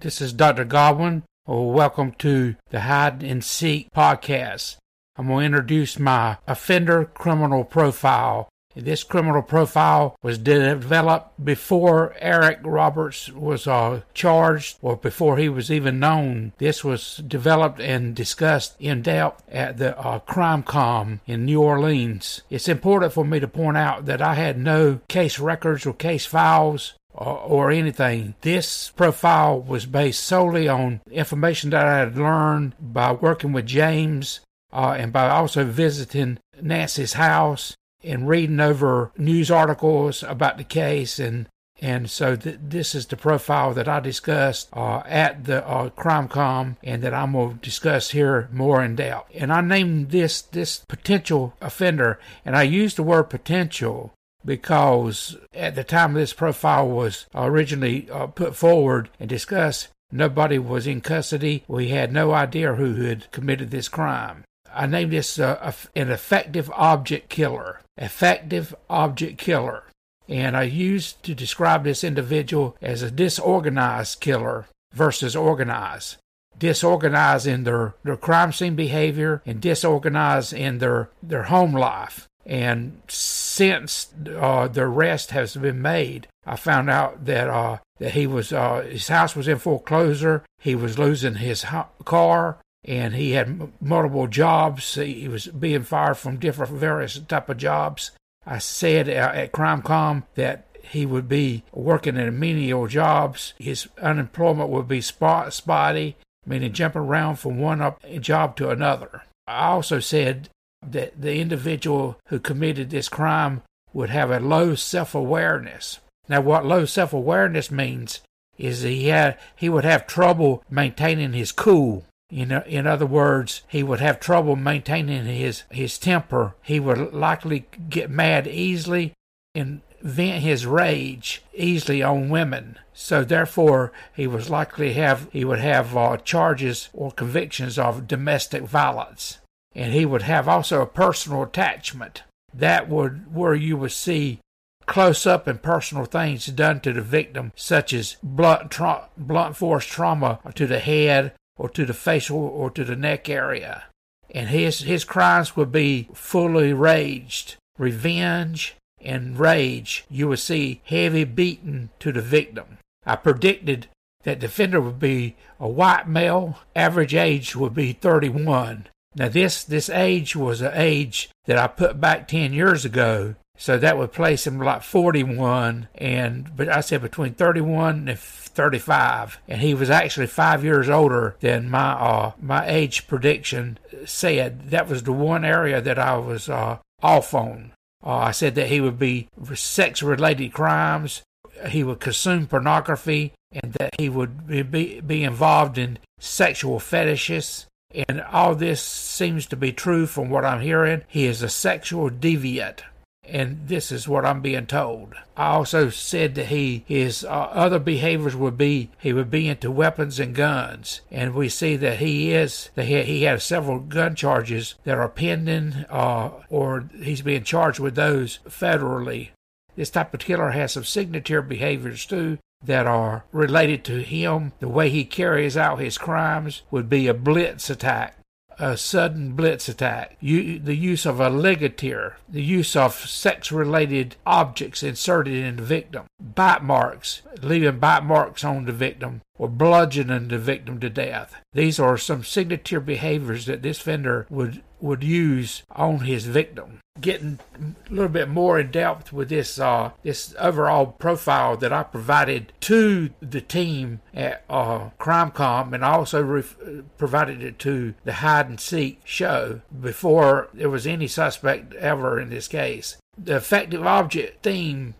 Speaker 10: This is Dr. Godwin. Well, welcome to the Hide and Seek podcast. I'm going to introduce my offender criminal profile this criminal profile was developed before Eric Roberts was uh, charged or before he was even known. This was developed and discussed in depth at the uh, CrimeCon in New Orleans. It's important for me to point out that I had no case records or case files or, or, anything. This profile was based solely on information that I had learned by working with James uh, and by also visiting Nancy's house and reading over news articles about the case and and so th- this is the profile that I discussed uh, at the uh, CrimeCon and that I'm going to discuss here more in depth. And I named this this potential offender, and I used the word potential because at the time this profile was originally uh, put forward and discussed, nobody was in custody. We had no idea who had committed this crime. I named this uh, an affective object killer. Affective object killer. And I used to describe this individual as a disorganized killer versus organized. Disorganized in their, their crime scene behavior and disorganized in their, their home life. And since uh, the arrest has been made, I found out that uh, that he was uh, his house was in foreclosure. He was losing his ho- car and he had multiple jobs. He was being fired from different various type of jobs. I said at CrimeCon that he would be working in menial jobs. His unemployment would be spot spotty, meaning jumping around from one up job to another. I also said that the individual who committed this crime would have a low self-awareness. Now, what low self-awareness means is he had he would have trouble maintaining his cool in, in other words, he would have trouble maintaining his, his temper. He would likely get mad easily and vent his rage easily on women. So therefore, he was likely have he would have uh, charges or convictions of domestic violence, and he would have also a personal attachment. That would where you would see close up and personal things done to the victim, such as blunt, tra- blunt force trauma to the head or to the facial or to the neck area. And his, his crimes would be fully raged. Revenge and rage, you would see heavy beating to the victim. I predicted that defender would be a white male, average age would be 31. Now this this age was an age that I put back 10 years ago so that would place him like 41, and but I said between 31 and 35, and he was actually five years older than my uh, my age prediction said. That was the one area that I was uh, off on. Uh, I said that he would be sex-related crimes, he would consume pornography, and that he would be be involved in sexual fetishes. And all this seems to be true from what I'm hearing. He is a sexual deviant and this is what I'm being told. I also said that he his uh, other behaviors would be he would be into weapons and guns, and we see that he is that he, he has several gun charges that are pending, uh, or he's being charged with those federally. This type of killer has some signature behaviors too that are related to him. The way he carries out his crimes would be a blitz attack a sudden blitz attack, you, the use of a ligature, the use of sex related objects inserted in the victim, bite marks, leaving bite marks on the victim, or bludgeoning the victim to death. These are some signature behaviors that this offender would, would use on his victim. Getting a little bit more in depth with this uh, this overall profile that I provided to the team at uh, CrimeCon, and also ref- provided it to the Hide and Seek show before there was any suspect ever in this case the affective object theme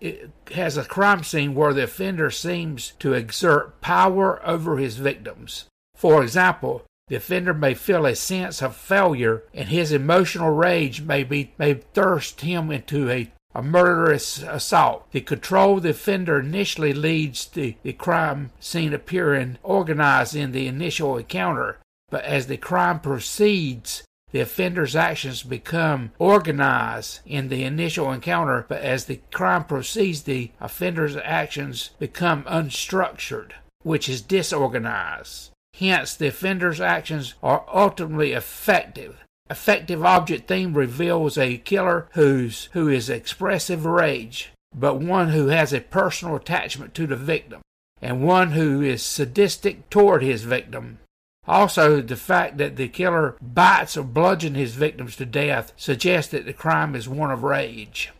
Speaker 10: has a crime scene where the offender seems to exert power over his victims. For example, the offender may feel a sense of failure, and his emotional rage may be may thirst him into a, a murderous assault. The control the offender initially leads to the crime scene appearing organized in the initial encounter, but as the crime proceeds, the offender's actions become organized in the initial encounter, but as the crime proceeds, the offender's actions become unstructured, which is disorganized. Hence, the offender's actions are ultimately effective. Affective object theme reveals a killer who's, who is expressive rage, but one who has a personal attachment to the victim, and one who is sadistic toward his victim. Also, the fact that the killer bites or bludgeons his victims to death suggests that the crime is one of rage.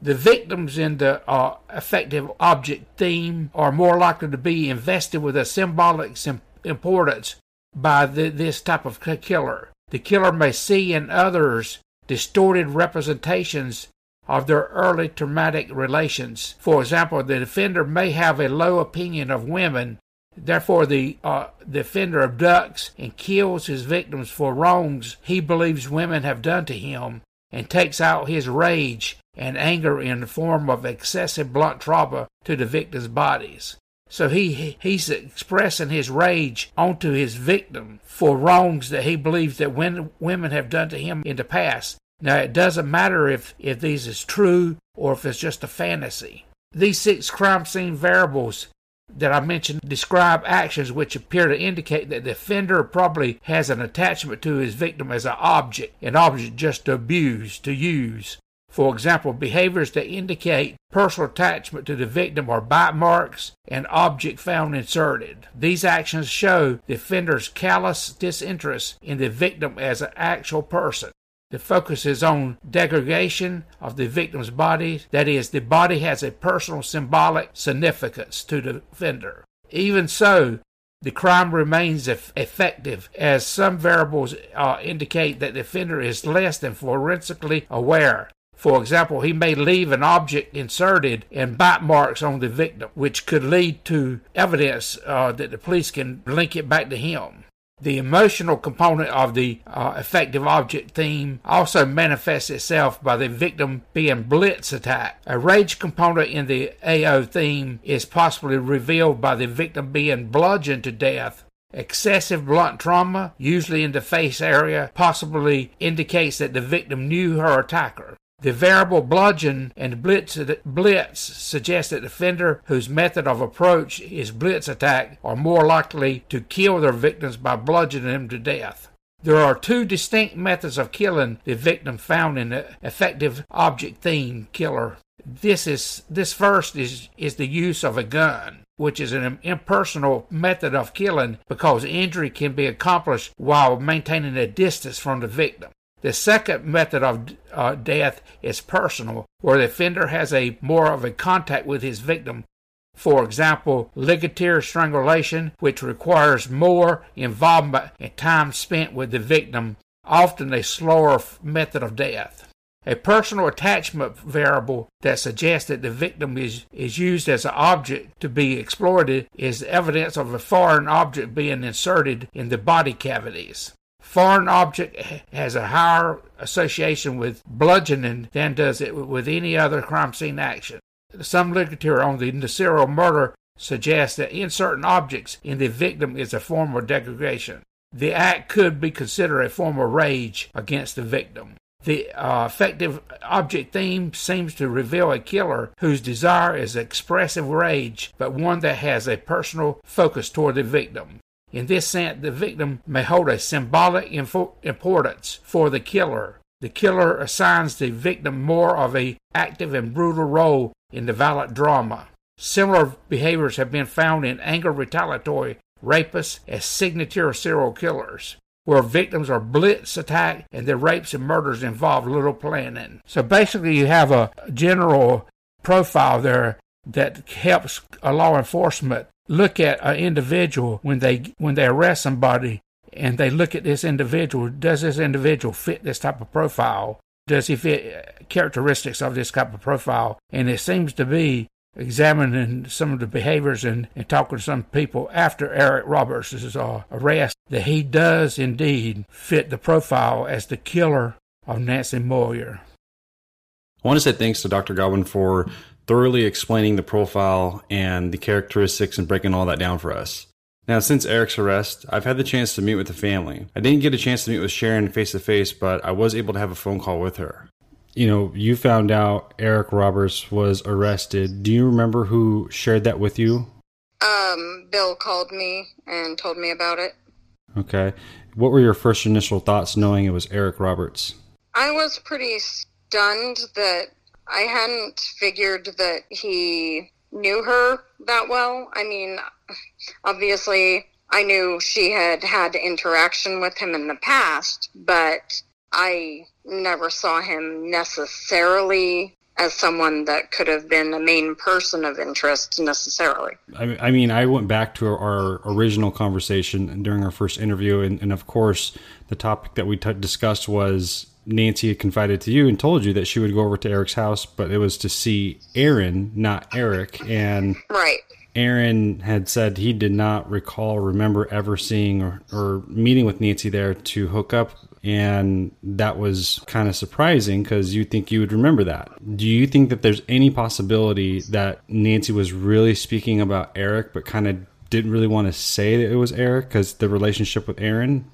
Speaker 10: The victims in the uh, affective object theme are more likely to be invested with a symbolic importance by the, this type of killer. The killer may see in others distorted representations of their early traumatic relations. For example, the offender may have a low opinion of women. Therefore, the, uh, offender abducts and kills his victims for wrongs he believes women have done to him and takes out his rage and anger in the form of excessive blunt trauma to the victims' bodies. So he he's expressing his rage onto his victim for wrongs that he believes that when, women have done to him in the past. Now it doesn't matter if if these is true or if it's just a fantasy. These six crime scene variables that I mentioned describe actions which appear to indicate that the offender probably has an attachment to his victim as an object, an object just to abuse, to use. For example, behaviors that indicate personal attachment to the victim are bite marks and object found inserted. These actions show the offender's callous disinterest in the victim as an actual person. The focus is on degradation of the victim's body, that is, the body has a personal symbolic significance to the offender. Even so, the crime remains effective as some variables uh, indicate that the offender is less than forensically aware for example, he may leave an object inserted and bite marks on the victim, which could lead to evidence uh, that the police can link it back to him. The emotional component of the uh, affective object theme also manifests itself by the victim being blitz attacked. A rage component in the AO theme is possibly revealed by the victim being bludgeoned to death Excessive blunt trauma, usually in the face area, possibly indicates that the victim knew her attacker. The variable bludgeon and blitz, blitz suggest that the offender whose method of approach is blitz attack are more likely to kill their victims by bludgeoning them to death. There are two distinct methods of killing the victim found in the affective object theme killer. This is this first is is the use of a gun, which is an impersonal method of killing because injury can be accomplished while maintaining a distance from the victim. The second method of uh, death is personal, where the offender has a more of a contact with his victim. For example, ligature strangulation, which requires more involvement and time spent with the victim, often a slower method of death. A personal attachment variable that suggests that the victim is, is used as an object to be exploited is evidence of a foreign object being inserted in the body cavities foreign object has a higher association with bludgeoning than does it with any other crime scene action. Some literature on the serial murder suggests that inserting objects in the victim is a form of degradation. The act could be considered a form of rage against the victim. The uh, affective object theme seems to reveal a killer whose desire is expressive rage, but one that has a personal focus toward the victim. In this sense, the victim may hold a symbolic importance for the killer. The killer assigns the victim more of a active and brutal role in the violent drama. Similar behaviors have been found in anger retaliatory rapists as signature serial killers, where victims are blitz attacked and their rapes and murders involve little planning. So basically, you have a general profile there that helps law enforcement look at an individual when they when they arrest somebody and they look at this individual does this individual fit this type of profile does he fit characteristics of this type of profile and it seems to be examining some of the behaviors and, and talking to some people after Eric Roberts' arrest that he does indeed fit the profile as the killer of Nancy Moyer.
Speaker 1: I want to say thanks to Dr. Godwin for thoroughly explaining the profile and the characteristics and breaking all that down for us. Now, since Eric's arrest, I've had the chance to meet with the family. I didn't get a chance to meet with Sharon face to face, but I was able to have a phone call with her. You know, you found out Eric Roberts was arrested. Do you remember who shared that with you?
Speaker 2: Um, Bill called me and told me about it.
Speaker 1: Okay. What were your first initial thoughts knowing it was Eric Roberts?
Speaker 2: I was pretty stunned that I hadn't figured that he knew her that well. I mean, obviously, I knew she had had interaction with him in the past, but I never saw him necessarily as someone that could have been a main person of interest necessarily.
Speaker 1: I, mean, I went back to our original conversation during our first interview, and, and of course, the topic that we t- discussed was Nancy had confided to you and told you that she would go over to Eric's house, but it was to see Aaron, not Eric. And
Speaker 2: right.
Speaker 1: Aaron had said he did not recall remember ever seeing or, or meeting with Nancy there to hook up. And that was kind of surprising because you think you would remember that. Do you think that there's any possibility that Nancy was really speaking about Eric, but kind of didn't really want to say that it was Eric because the relationship with Aaron?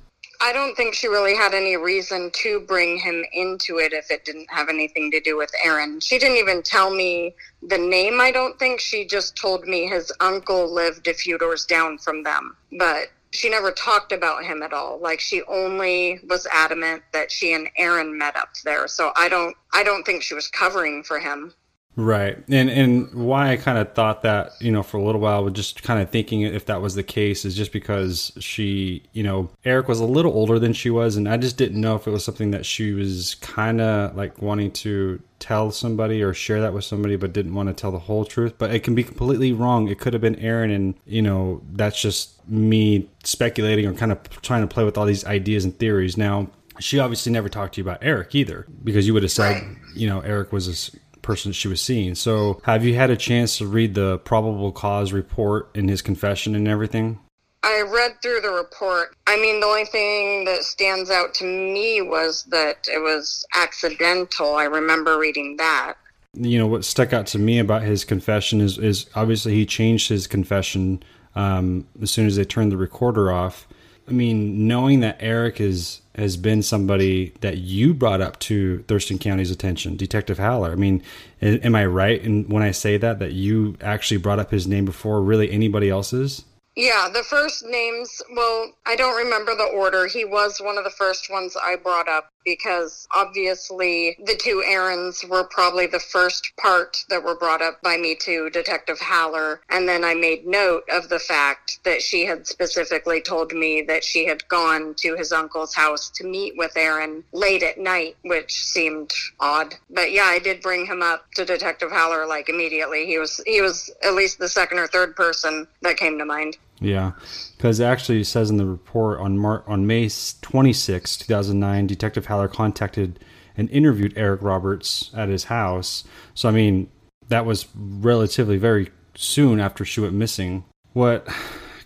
Speaker 2: I don't think she really had any reason to bring him into it if it didn't have anything to do with Aaron. She didn't even tell me the name, I don't think. She just told me his uncle lived a few doors down from them. But she never talked about him at all. Like she only was adamant that she and Aaron met up there. So I don't I don't think she was covering for him.
Speaker 1: Right. And and why I kind of thought that, you know, for a little while, with just kind of thinking if that was the case is just because she, you know, Eric was a little older than she was. And I just didn't know if it was something that she was kind of like wanting to tell somebody or share that with somebody, but didn't want to tell the whole truth. But it can be completely wrong. It could have been Aaron. And, you know, that's just me speculating or kind of trying to play with all these ideas and theories. Now, she obviously never talked to you about Eric either, because you would have said, you know, Eric was a person she was seeing. So, have you had a chance to read the probable cause report in his confession and everything?
Speaker 2: I read through the report. I mean, the only thing that stands out to me was that it was accidental. I remember reading that.
Speaker 1: You know, what stuck out to me about his confession is, is obviously he changed his confession um, as soon as they turned the recorder off. I mean, knowing that Eric is has been somebody that you brought up to Thurston County's attention, Detective Haller. I mean, am I right in when I say that that you actually brought up his name before really anybody else's?
Speaker 2: Yeah, the first names, well, I don't remember the order. He was one of the first ones I brought up because obviously the two errands were probably the first part that were brought up by me to Detective Haller. And then I made note of the fact that she had specifically told me that she had gone to his uncle's house to meet with Aaron late at night, which seemed odd. But yeah, I did bring him up to Detective Haller like immediately. He was he was at least the second or third person that came to mind.
Speaker 1: Yeah, because actually it says in the report on Mar- on May 26, 2009, Detective Haller contacted and interviewed Eric Roberts at his house. So I mean, that was relatively very soon after she went missing. What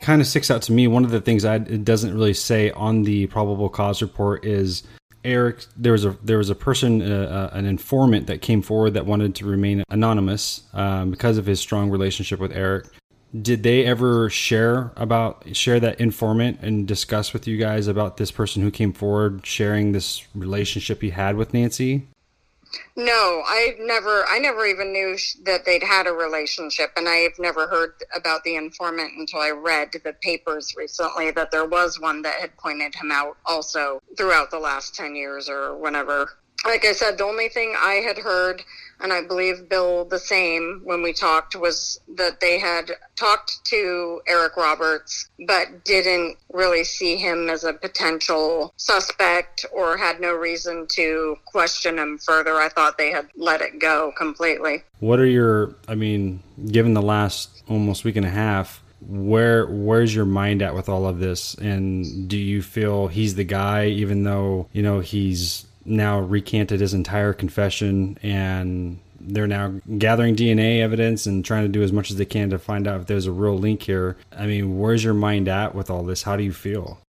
Speaker 1: kind of sticks out to me, one of the things I, it doesn't really say on the probable cause report is Eric. There was a there was a person, uh, uh, an informant that came forward that wanted to remain anonymous um, because of his strong relationship with Eric did they ever share about share that informant and discuss with you guys about this person who came forward sharing this relationship he had with Nancy?
Speaker 2: No, I've never I never even knew that they'd had a relationship and I've never heard about the informant until I read the papers recently that there was one that had pointed him out also throughout the last 10 years or whenever. Like I said, the only thing I had heard and I believe Bill the same when we talked was that they had talked to Eric Roberts but didn't really see him as a potential suspect or had no reason to question him further. I thought they had let it go completely.
Speaker 1: What are your I mean, given the last almost week and a half, where where's your mind at with all of this and do you feel he's the guy even though you know he's now recanted his entire confession and they're now gathering DNA evidence and trying to do as much as they can to find out if there's a real link here. I mean, where's your mind at with all this? How do you feel?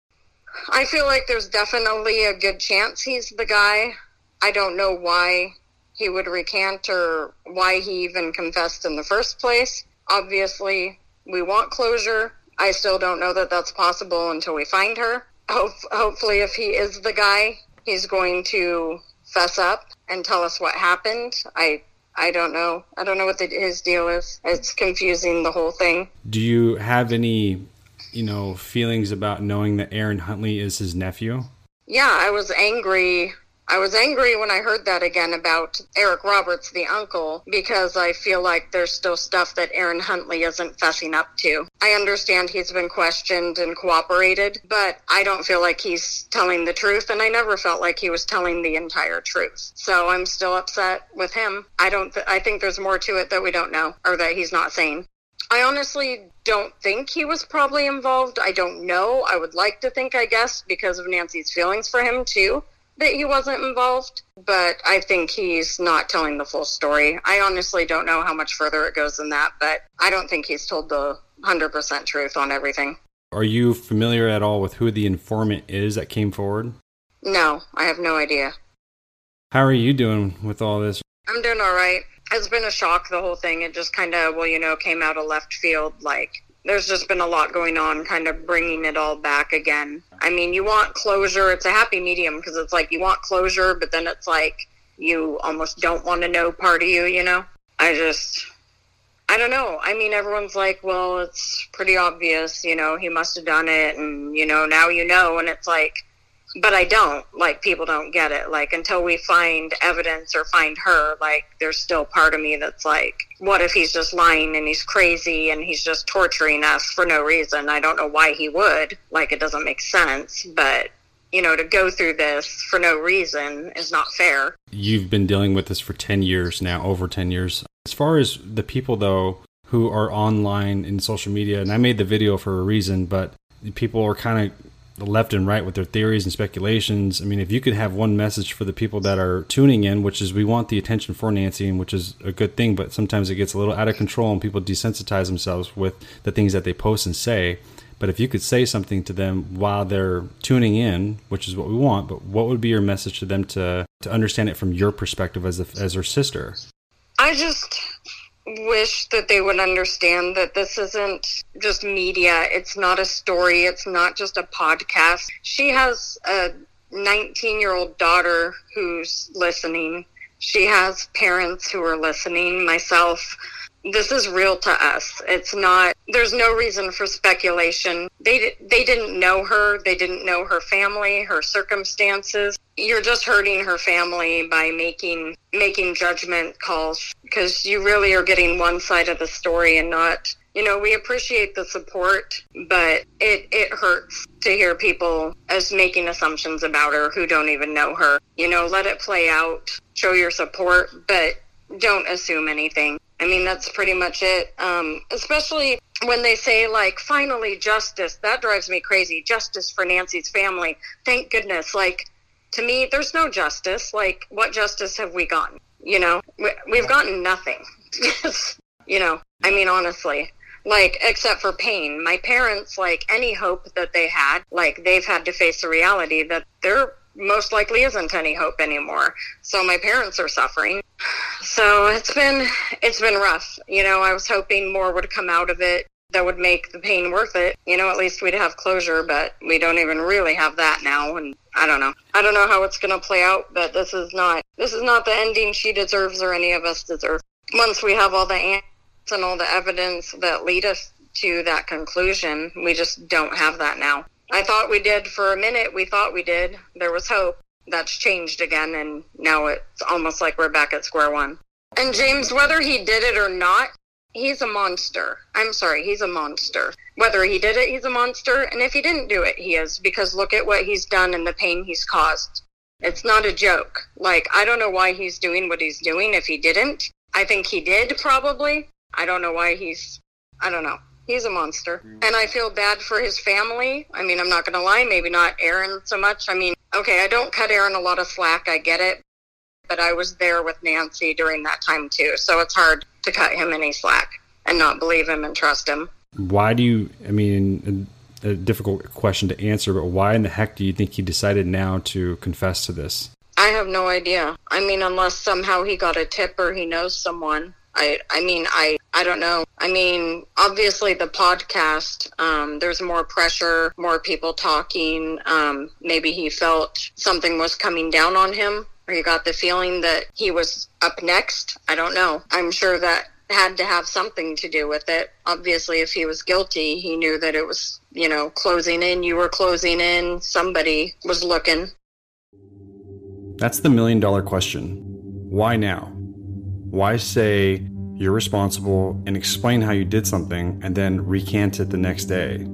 Speaker 2: I feel like there's definitely a good chance he's the guy. I don't know why he would recant or why he even confessed in the first place. Obviously, we want closure. I still don't know that that's possible until we find her. Hope, hopefully, if he is the guy, he's going to fess up and tell us what happened. I I don't know. I don't know what the, his deal is. It's confusing the whole thing.
Speaker 1: Do you have any, you know, feelings about knowing that Aaron Huntley is his nephew?
Speaker 2: Yeah, I was angry I was angry when I heard that again about Eric Roberts, the uncle, because I feel like there's still stuff that Aaron Huntley isn't fessing up to. I understand he's been questioned and cooperated, but I don't feel like he's telling the truth, and I never felt like he was telling the entire truth. So I'm still upset with him. I don't. Th- I think there's more to it that we don't know, or that he's not saying. I honestly don't think he was probably involved. I don't know. I would like to think, I guess, because of Nancy's feelings for him too that he wasn't involved, but I think he's not telling the full story. I honestly don't know how much further it goes than that, but I don't think he's told the 100% truth on everything.
Speaker 1: Are you familiar at all with who the informant is that came forward?
Speaker 2: No, I have no idea.
Speaker 1: How are you doing with all this?
Speaker 2: I'm doing all right. It's been a shock, the whole thing. It just kind of, well, you know, came out of left field. Like, there's just been a lot going on, kind of bringing it all back again. I mean, you want closure. It's a happy medium because it's like you want closure, but then it's like you almost don't want to know part of you, you know? I just, I don't know. I mean, everyone's like, well, it's pretty obvious, you know, he must have done it, and, you know, now you know. And it's like, but I don't. Like, people don't get it. Like, until we find evidence or find her, like, there's still part of me that's like, what if he's just lying and he's crazy and he's just torturing us for no reason? I don't know why he would. Like, it doesn't make sense. But, you know, to go through this for no reason is not fair.
Speaker 1: You've been dealing with this for 10 years now, over 10 years. As far as the people, though, who are online in social media, and I made the video for a reason, but people are kind of left and right with their theories and speculations. I mean, if you could have one message for the people that are tuning in, which is we want the attention for Nancy, and which is a good thing, but sometimes it gets a little out of control and people desensitize themselves with the things that they post and say. But if you could say something to them while they're tuning in, which is what we want, but what would be your message to them to to understand it from your perspective as a, as her sister?
Speaker 2: I just wish that they would understand that this isn't just media. It's not a story. It's not just a podcast. She has a 19 year old daughter who's listening. She has parents who are listening, myself. This is real to us. It's not, there's no reason for speculation. They, they didn't know her. They didn't know her family, her circumstances you're just hurting her family by making making judgment calls because you really are getting one side of the story and not you know we appreciate the support but it it hurts to hear people as making assumptions about her who don't even know her you know let it play out show your support but don't assume anything i mean that's pretty much it. Um, especially when they say like finally justice. That drives me crazy. Justice for nancy's family. Thank goodness. Like to me, there's no justice. Like, what justice have we gotten? You know, we, have gotten nothing. [LAUGHS] you know, I mean, honestly, like, except for pain. My parents, like, any hope that they had, like, they've had to face the reality that there most likely isn't any hope anymore. So my parents are suffering. So it's been, it's been rough. You know, I was hoping more would come out of it that would make the pain worth it. You know, at least we'd have closure, but we don't even really have that now. And I don't know. I don't know how it's going to play out, but this is not this is not the ending she deserves or any of us deserve. Once we have all the answers and all the evidence that lead us to that conclusion, we just don't have that now. I thought we did for a minute. We thought we did. There was hope. That's changed again, and now it's almost like we're back at square one. And James, whether he did it or not, he's a monster. I'm sorry, he's a monster. Whether he did it, he's a monster, and if he didn't do it, he is, because look at what he's done and the pain he's caused. It's not a joke. Like, I don't know why he's doing what he's doing if he didn't. I think he did, probably. I don't know why he's, I don't know. He's a monster. Mm. And I feel bad for his family. I mean, I'm not going to lie, maybe not Aaron so much. I mean, okay, I don't cut Aaron a lot of slack. I get it. but I was there with Nancy during that time too. So it's hard to cut him any slack and not believe him and trust him.
Speaker 1: Why do you, I mean, a, a difficult question to answer, but why in the heck do you think he decided now to confess to this?
Speaker 2: I have no idea. I mean, unless somehow he got a tip or he knows someone. I, I mean, I, I don't know. I mean, obviously the podcast, um, there's more pressure, more people talking. Um, maybe he felt something was coming down on him or he got the feeling that he was up next. I don't know. I'm sure that had to have something to do with it. Obviously, if he was guilty, he knew that it was, you know, closing in, you were closing in, somebody was looking.
Speaker 1: That's the million dollar question. Why now? Why say you're responsible and explain how you did something and then recant it the next day?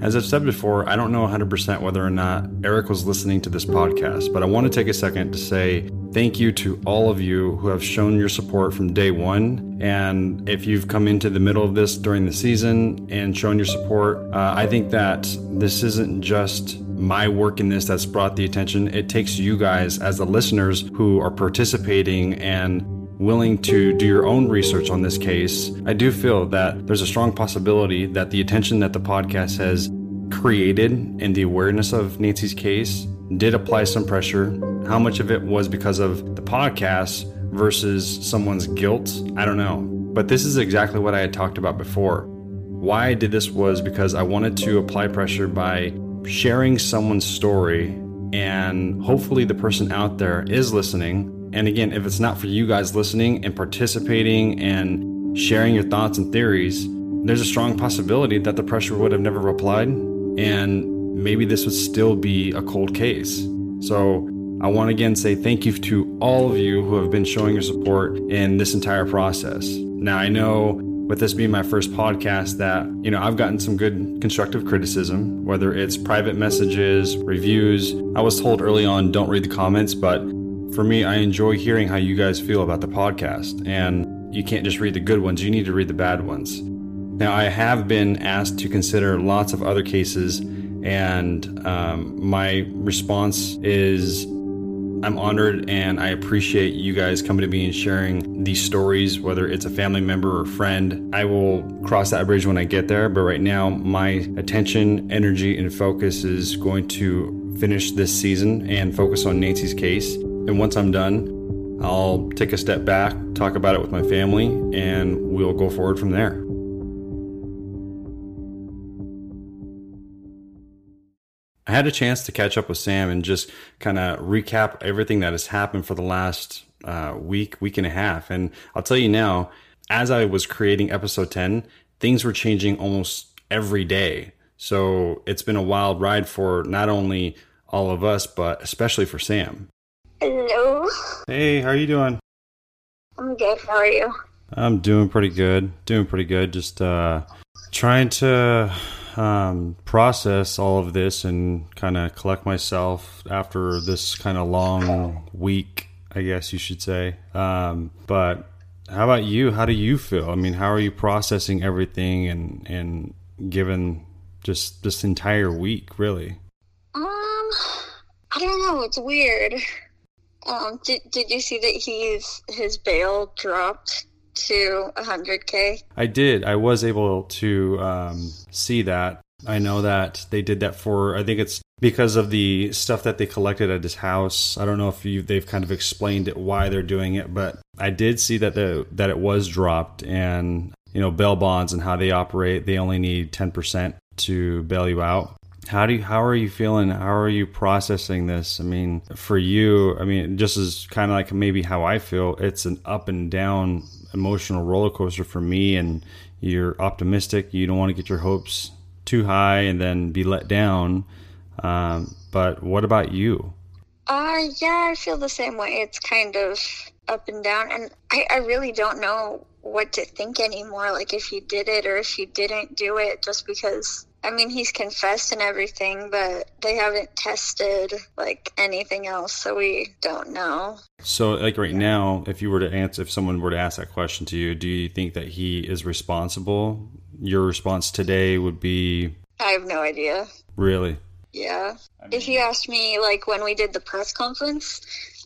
Speaker 1: As I've said before, I don't know 100% whether or not Eric was listening to this podcast, but I want to take a second to say thank you to all of you who have shown your support from day one. And if you've come into the middle of this during the season and shown your support, uh, I think that this isn't just my work in this that's brought the attention. It takes you guys as the listeners who are participating and willing to do your own research on this case, I do feel that there's a strong possibility that the attention that the podcast has created and the awareness of Nancy's case did apply some pressure. How much of it was because of the podcast versus someone's guilt? I don't know. But this is exactly what I had talked about before. Why I did this was because I wanted to apply pressure by sharing someone's story, and hopefully the person out there is listening and again, if it's not for you guys listening and participating and sharing your thoughts and theories, there's a strong possibility that the pressure would have never applied and maybe this would still be a cold case. So I want to again say thank you to all of you who have been showing your support in this entire process. Now, I know with this being my first podcast that, you know, I've gotten some good constructive criticism, whether it's private messages, reviews. I was told early on, don't read the comments, but for me, I enjoy hearing how you guys feel about the podcast. And you can't just read the good ones, you need to read the bad ones. Now, I have been asked to consider lots of other cases, and um, my response is I'm honored and I appreciate you guys coming to me and sharing these stories, whether it's a family member or friend. I will cross that bridge when I get there, but right now, my attention, energy, and focus is going to finish this season and focus on Nancy's case. And once I'm done, I'll take a step back, talk about it with my family, and we'll go forward from there. I had a chance to catch up with Sam and just kind of recap everything that has happened for the last uh, week, week and a half. And I'll tell you now, as I was creating episode 10, things were changing almost every day. So it's been a wild ride for not only all of us, but especially for Sam.
Speaker 11: Hello.
Speaker 1: Hey, how are you doing?
Speaker 11: I'm good. How are you?
Speaker 1: I'm doing pretty good. Doing pretty good. Just uh, trying to um, process all of this and kind of collect myself after this kind of long week, I guess you should say. Um, but how about you? How do you feel? I mean, how are you processing everything and and given just this entire week, really?
Speaker 11: Um, I don't know. It's weird. Um, did did you see that he's his bail dropped to 100k?
Speaker 1: I did. I was able to um, see that. I know that they did that for. I think it's because of the stuff that they collected at his house. I don't know if you, they've kind of explained it why they're doing it, but I did see that the that it was dropped and you know bail bonds and how they operate. They only need 10% to bail you out. How do you, how are you feeling? How are you processing this? I mean, for you, I mean, just as kind of like maybe how I feel, it's an up and down emotional roller coaster for me. And you're optimistic. You don't want to get your hopes too high and then be let down. Um, but what about you?
Speaker 11: Uh, yeah, I feel the same way. It's kind of up and down, and I, I really don't know what to think anymore. Like if you did it or if you didn't do it, just because I mean, he's confessed and everything, but they haven't tested like anything else, so we don't know.
Speaker 1: So, like right now, if you were to answer, if someone were to ask that question to you, do you think that he is responsible? Your response today would be
Speaker 11: I have no idea.
Speaker 1: Really?
Speaker 11: Yeah. if you asked me, like when we did the press conference,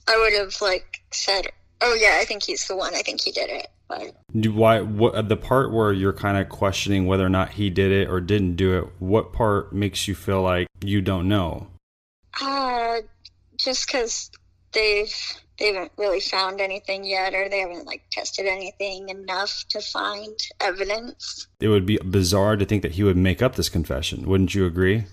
Speaker 11: I would have like said, "Oh yeah, I think he's the one. I think he did it."
Speaker 1: Do- Why? What the part where you're kind of questioning whether or not he did it or didn't do it? What part makes you feel like you don't know?
Speaker 11: uh, just because they've they haven't really found anything yet, or they haven't like tested anything enough to find evidence.
Speaker 1: It would be bizarre to think that he would make up this confession. Wouldn't you agree?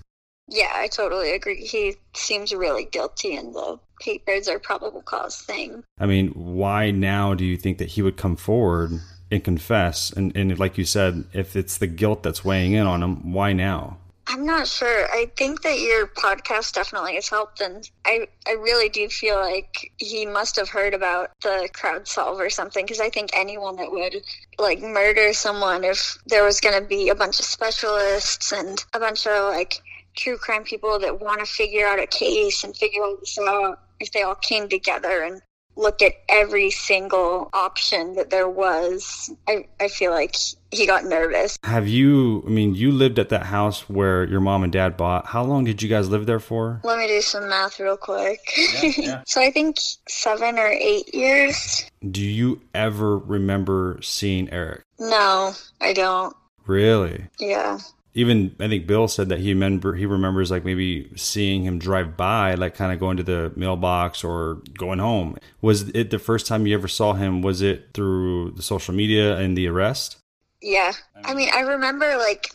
Speaker 11: Yeah, I totally agree. He seems really guilty in the papers or probable cause thing.
Speaker 1: I mean, why now do you think that he would come forward and confess? And, and like you said, if it's the guilt that's weighing in on him, why now?
Speaker 11: I'm not sure. I think that your podcast definitely has helped, and I I really do feel like he must have heard about the CrowdSolve or something. Because I think anyone that would like murder someone, if there was going to be a bunch of specialists and a bunch of like true crime people that want to figure out a case and figure all this out, if they all came together and looked at every single option that there was, I I feel like he got nervous.
Speaker 1: Have you, I mean, you lived at that house where your mom and dad bought. How long did you guys live there for?
Speaker 11: Let me do some math real quick. [LAUGHS] so I think seven or eight years.
Speaker 1: Do you ever remember seeing Eric?
Speaker 11: No, I don't.
Speaker 1: Really?
Speaker 11: Yeah.
Speaker 1: Even I think Bill said that he remember he remembers like maybe seeing him drive by, like kind of going to the mailbox or going home. Was it the first time you ever saw him? Was it through the social media and the arrest?
Speaker 11: Yeah. I mean, I remember like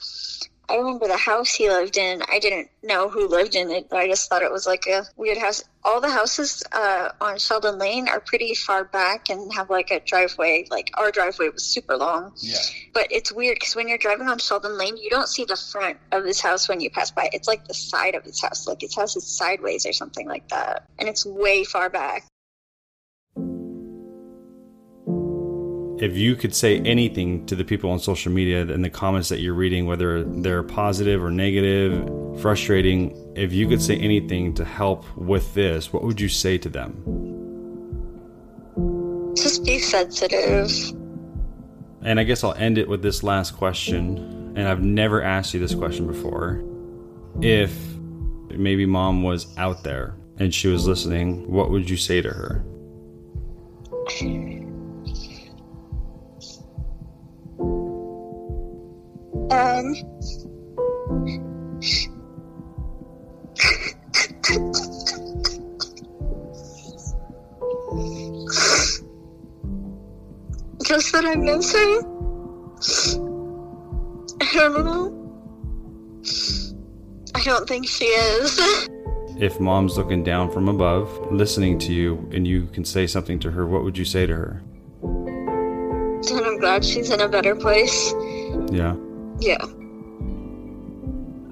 Speaker 11: I remember the house he lived in. I didn't know who lived in it, but I just thought it was like a weird house. All the houses uh, on Sheldon Lane are pretty far back and have like a driveway. Like our driveway was super long.
Speaker 1: Yeah.
Speaker 11: But it's weird because when you're driving on Sheldon Lane, you don't see the front of his house when you pass by. It's like the side of his house. Like his house is sideways or something like that. And it's way far back.
Speaker 1: If you could say anything to the people on social media and the comments that you're reading, whether they're positive or negative, frustrating, if you could say anything to help with this, what would you say to them?
Speaker 11: Just be sensitive.
Speaker 1: And I guess I'll end it with this last question. And I've never asked you this question before. If maybe mom was out there and she was listening, what would you say to her? [LAUGHS]
Speaker 11: Um. Just that I miss her. I don't know. I don't think she is.
Speaker 1: If mom's looking down from above, listening to you, and you can say something to her, what would you say to her?
Speaker 11: And I'm glad she's in a better place.
Speaker 1: Yeah.
Speaker 11: Yeah.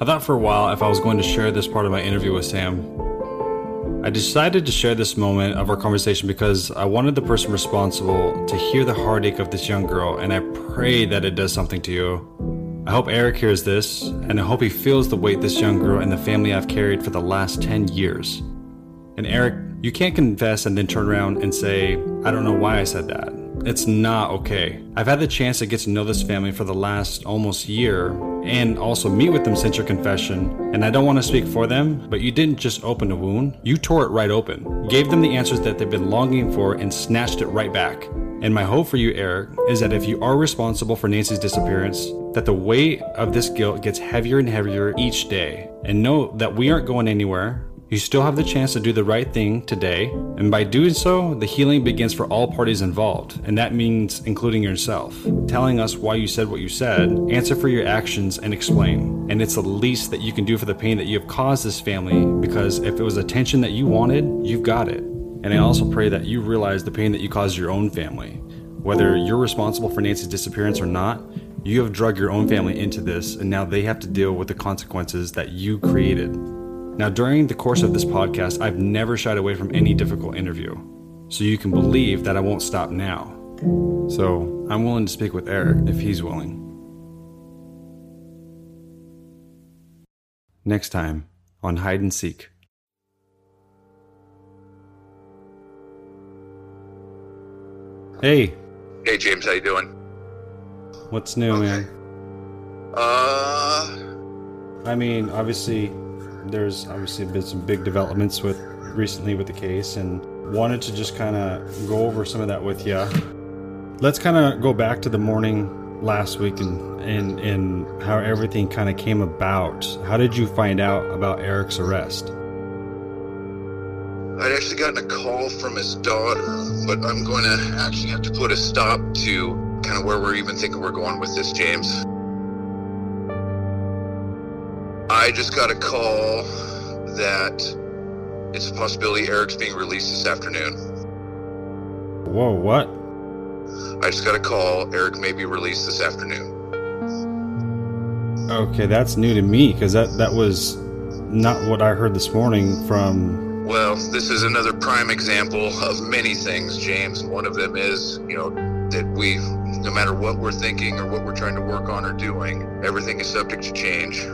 Speaker 1: I thought for a while if I was going to share this part of my interview with Sam. I decided to share this moment of our conversation because I wanted the person responsible to hear the heartache of this young girl, and I pray that it does something to you. I hope Eric hears this, and I hope he feels the weight this young girl and the family I've carried for the last 10 years. And Eric, you can't confess and then turn around and say, I don't know why I said that. It's not okay. I've had the chance to get to know this family for the last almost year and also meet with them since your confession. And I don't want to speak for them, but you didn't just open a wound, you tore it right open. Gave them the answers that they've been longing for and snatched it right back. And my hope for you, Eric, is that if you are responsible for Nancy's disappearance, that the weight of this guilt gets heavier and heavier each day. And know that we aren't going anywhere. You still have the chance to do the right thing today, and by doing so, the healing begins for all parties involved, and that means including yourself. Telling us why you said what you said, answer for your actions, and explain. And it's the least that you can do for the pain that you have caused this family, because if it was attention that you wanted, you've got it. And I also pray that you realize the pain that you caused your own family. Whether you're responsible for Nancy's disappearance or not, you have drug your own family into this, and now they have to deal with the consequences that you created. Now, during the course of this podcast, I've never shied away from any difficult interview. So you can believe that I won't stop now. So I'm willing to speak with Eric if he's willing. Next time on Hide and Seek. Hey,
Speaker 12: Hey James, how you doing?
Speaker 1: what's new, man?
Speaker 12: Uh,
Speaker 1: I mean, obviously, there's obviously been some big developments with recently with the case, and wanted to just kind of go over some of that with you. Let's kind of go back to the morning last week and, and, and how everything kind of came about. How did you find out about Eric's arrest?
Speaker 12: I'd actually gotten a call from his daughter, but I'm going to actually have to put a stop to kind of where we're even thinking we're going with this, James. I just got a call that it's a possibility Eric's being released this afternoon.
Speaker 1: Whoa, what?
Speaker 12: I just got a call Eric may be released this afternoon.
Speaker 1: Okay, that's new to me because that, that was not what I heard this morning from.
Speaker 12: Well, this is another prime example of many things, James. One of them is, you know, that we, no matter what we're thinking or what we're trying to work on or doing, everything is subject to change.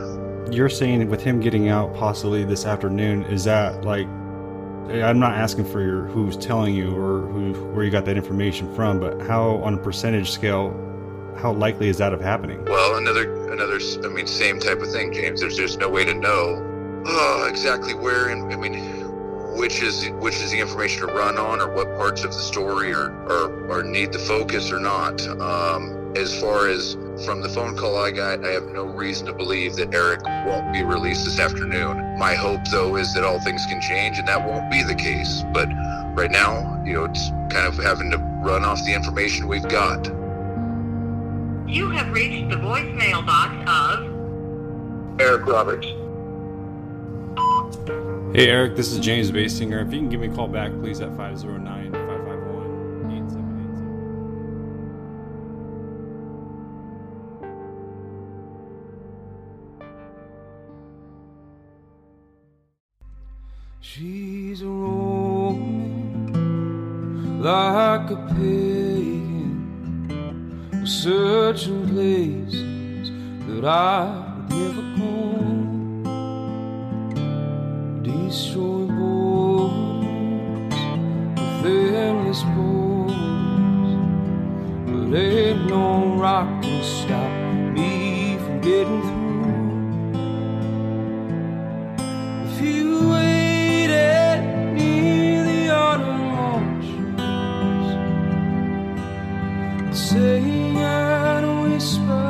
Speaker 1: You're saying with him getting out possibly this afternoon, is that like I'm not asking for your who's telling you or who where you got that information from, but how on a percentage scale, how likely is that of happening?
Speaker 12: Well, another another I mean same type of thing, James. There's just no way to know oh, exactly where and I mean which is which is the information to run on or what parts of the story or or, or need the focus or not. Um, as far as from the phone call I got, I have no reason to believe that Eric won't be released this afternoon. My hope, though, is that all things can change and that won't be the case. But right now, you know, it's kind of having to run off the information we've got.
Speaker 13: You have reached the voicemail box of
Speaker 8: Eric Roberts.
Speaker 1: Hey, Eric, this is James Basinger. If you can give me a call back, please, at 509
Speaker 6: She's roaming like a pagan, searching places that I would never go, destroying borders with endless borders, but ain't no rock can stop me from getting through. sem um.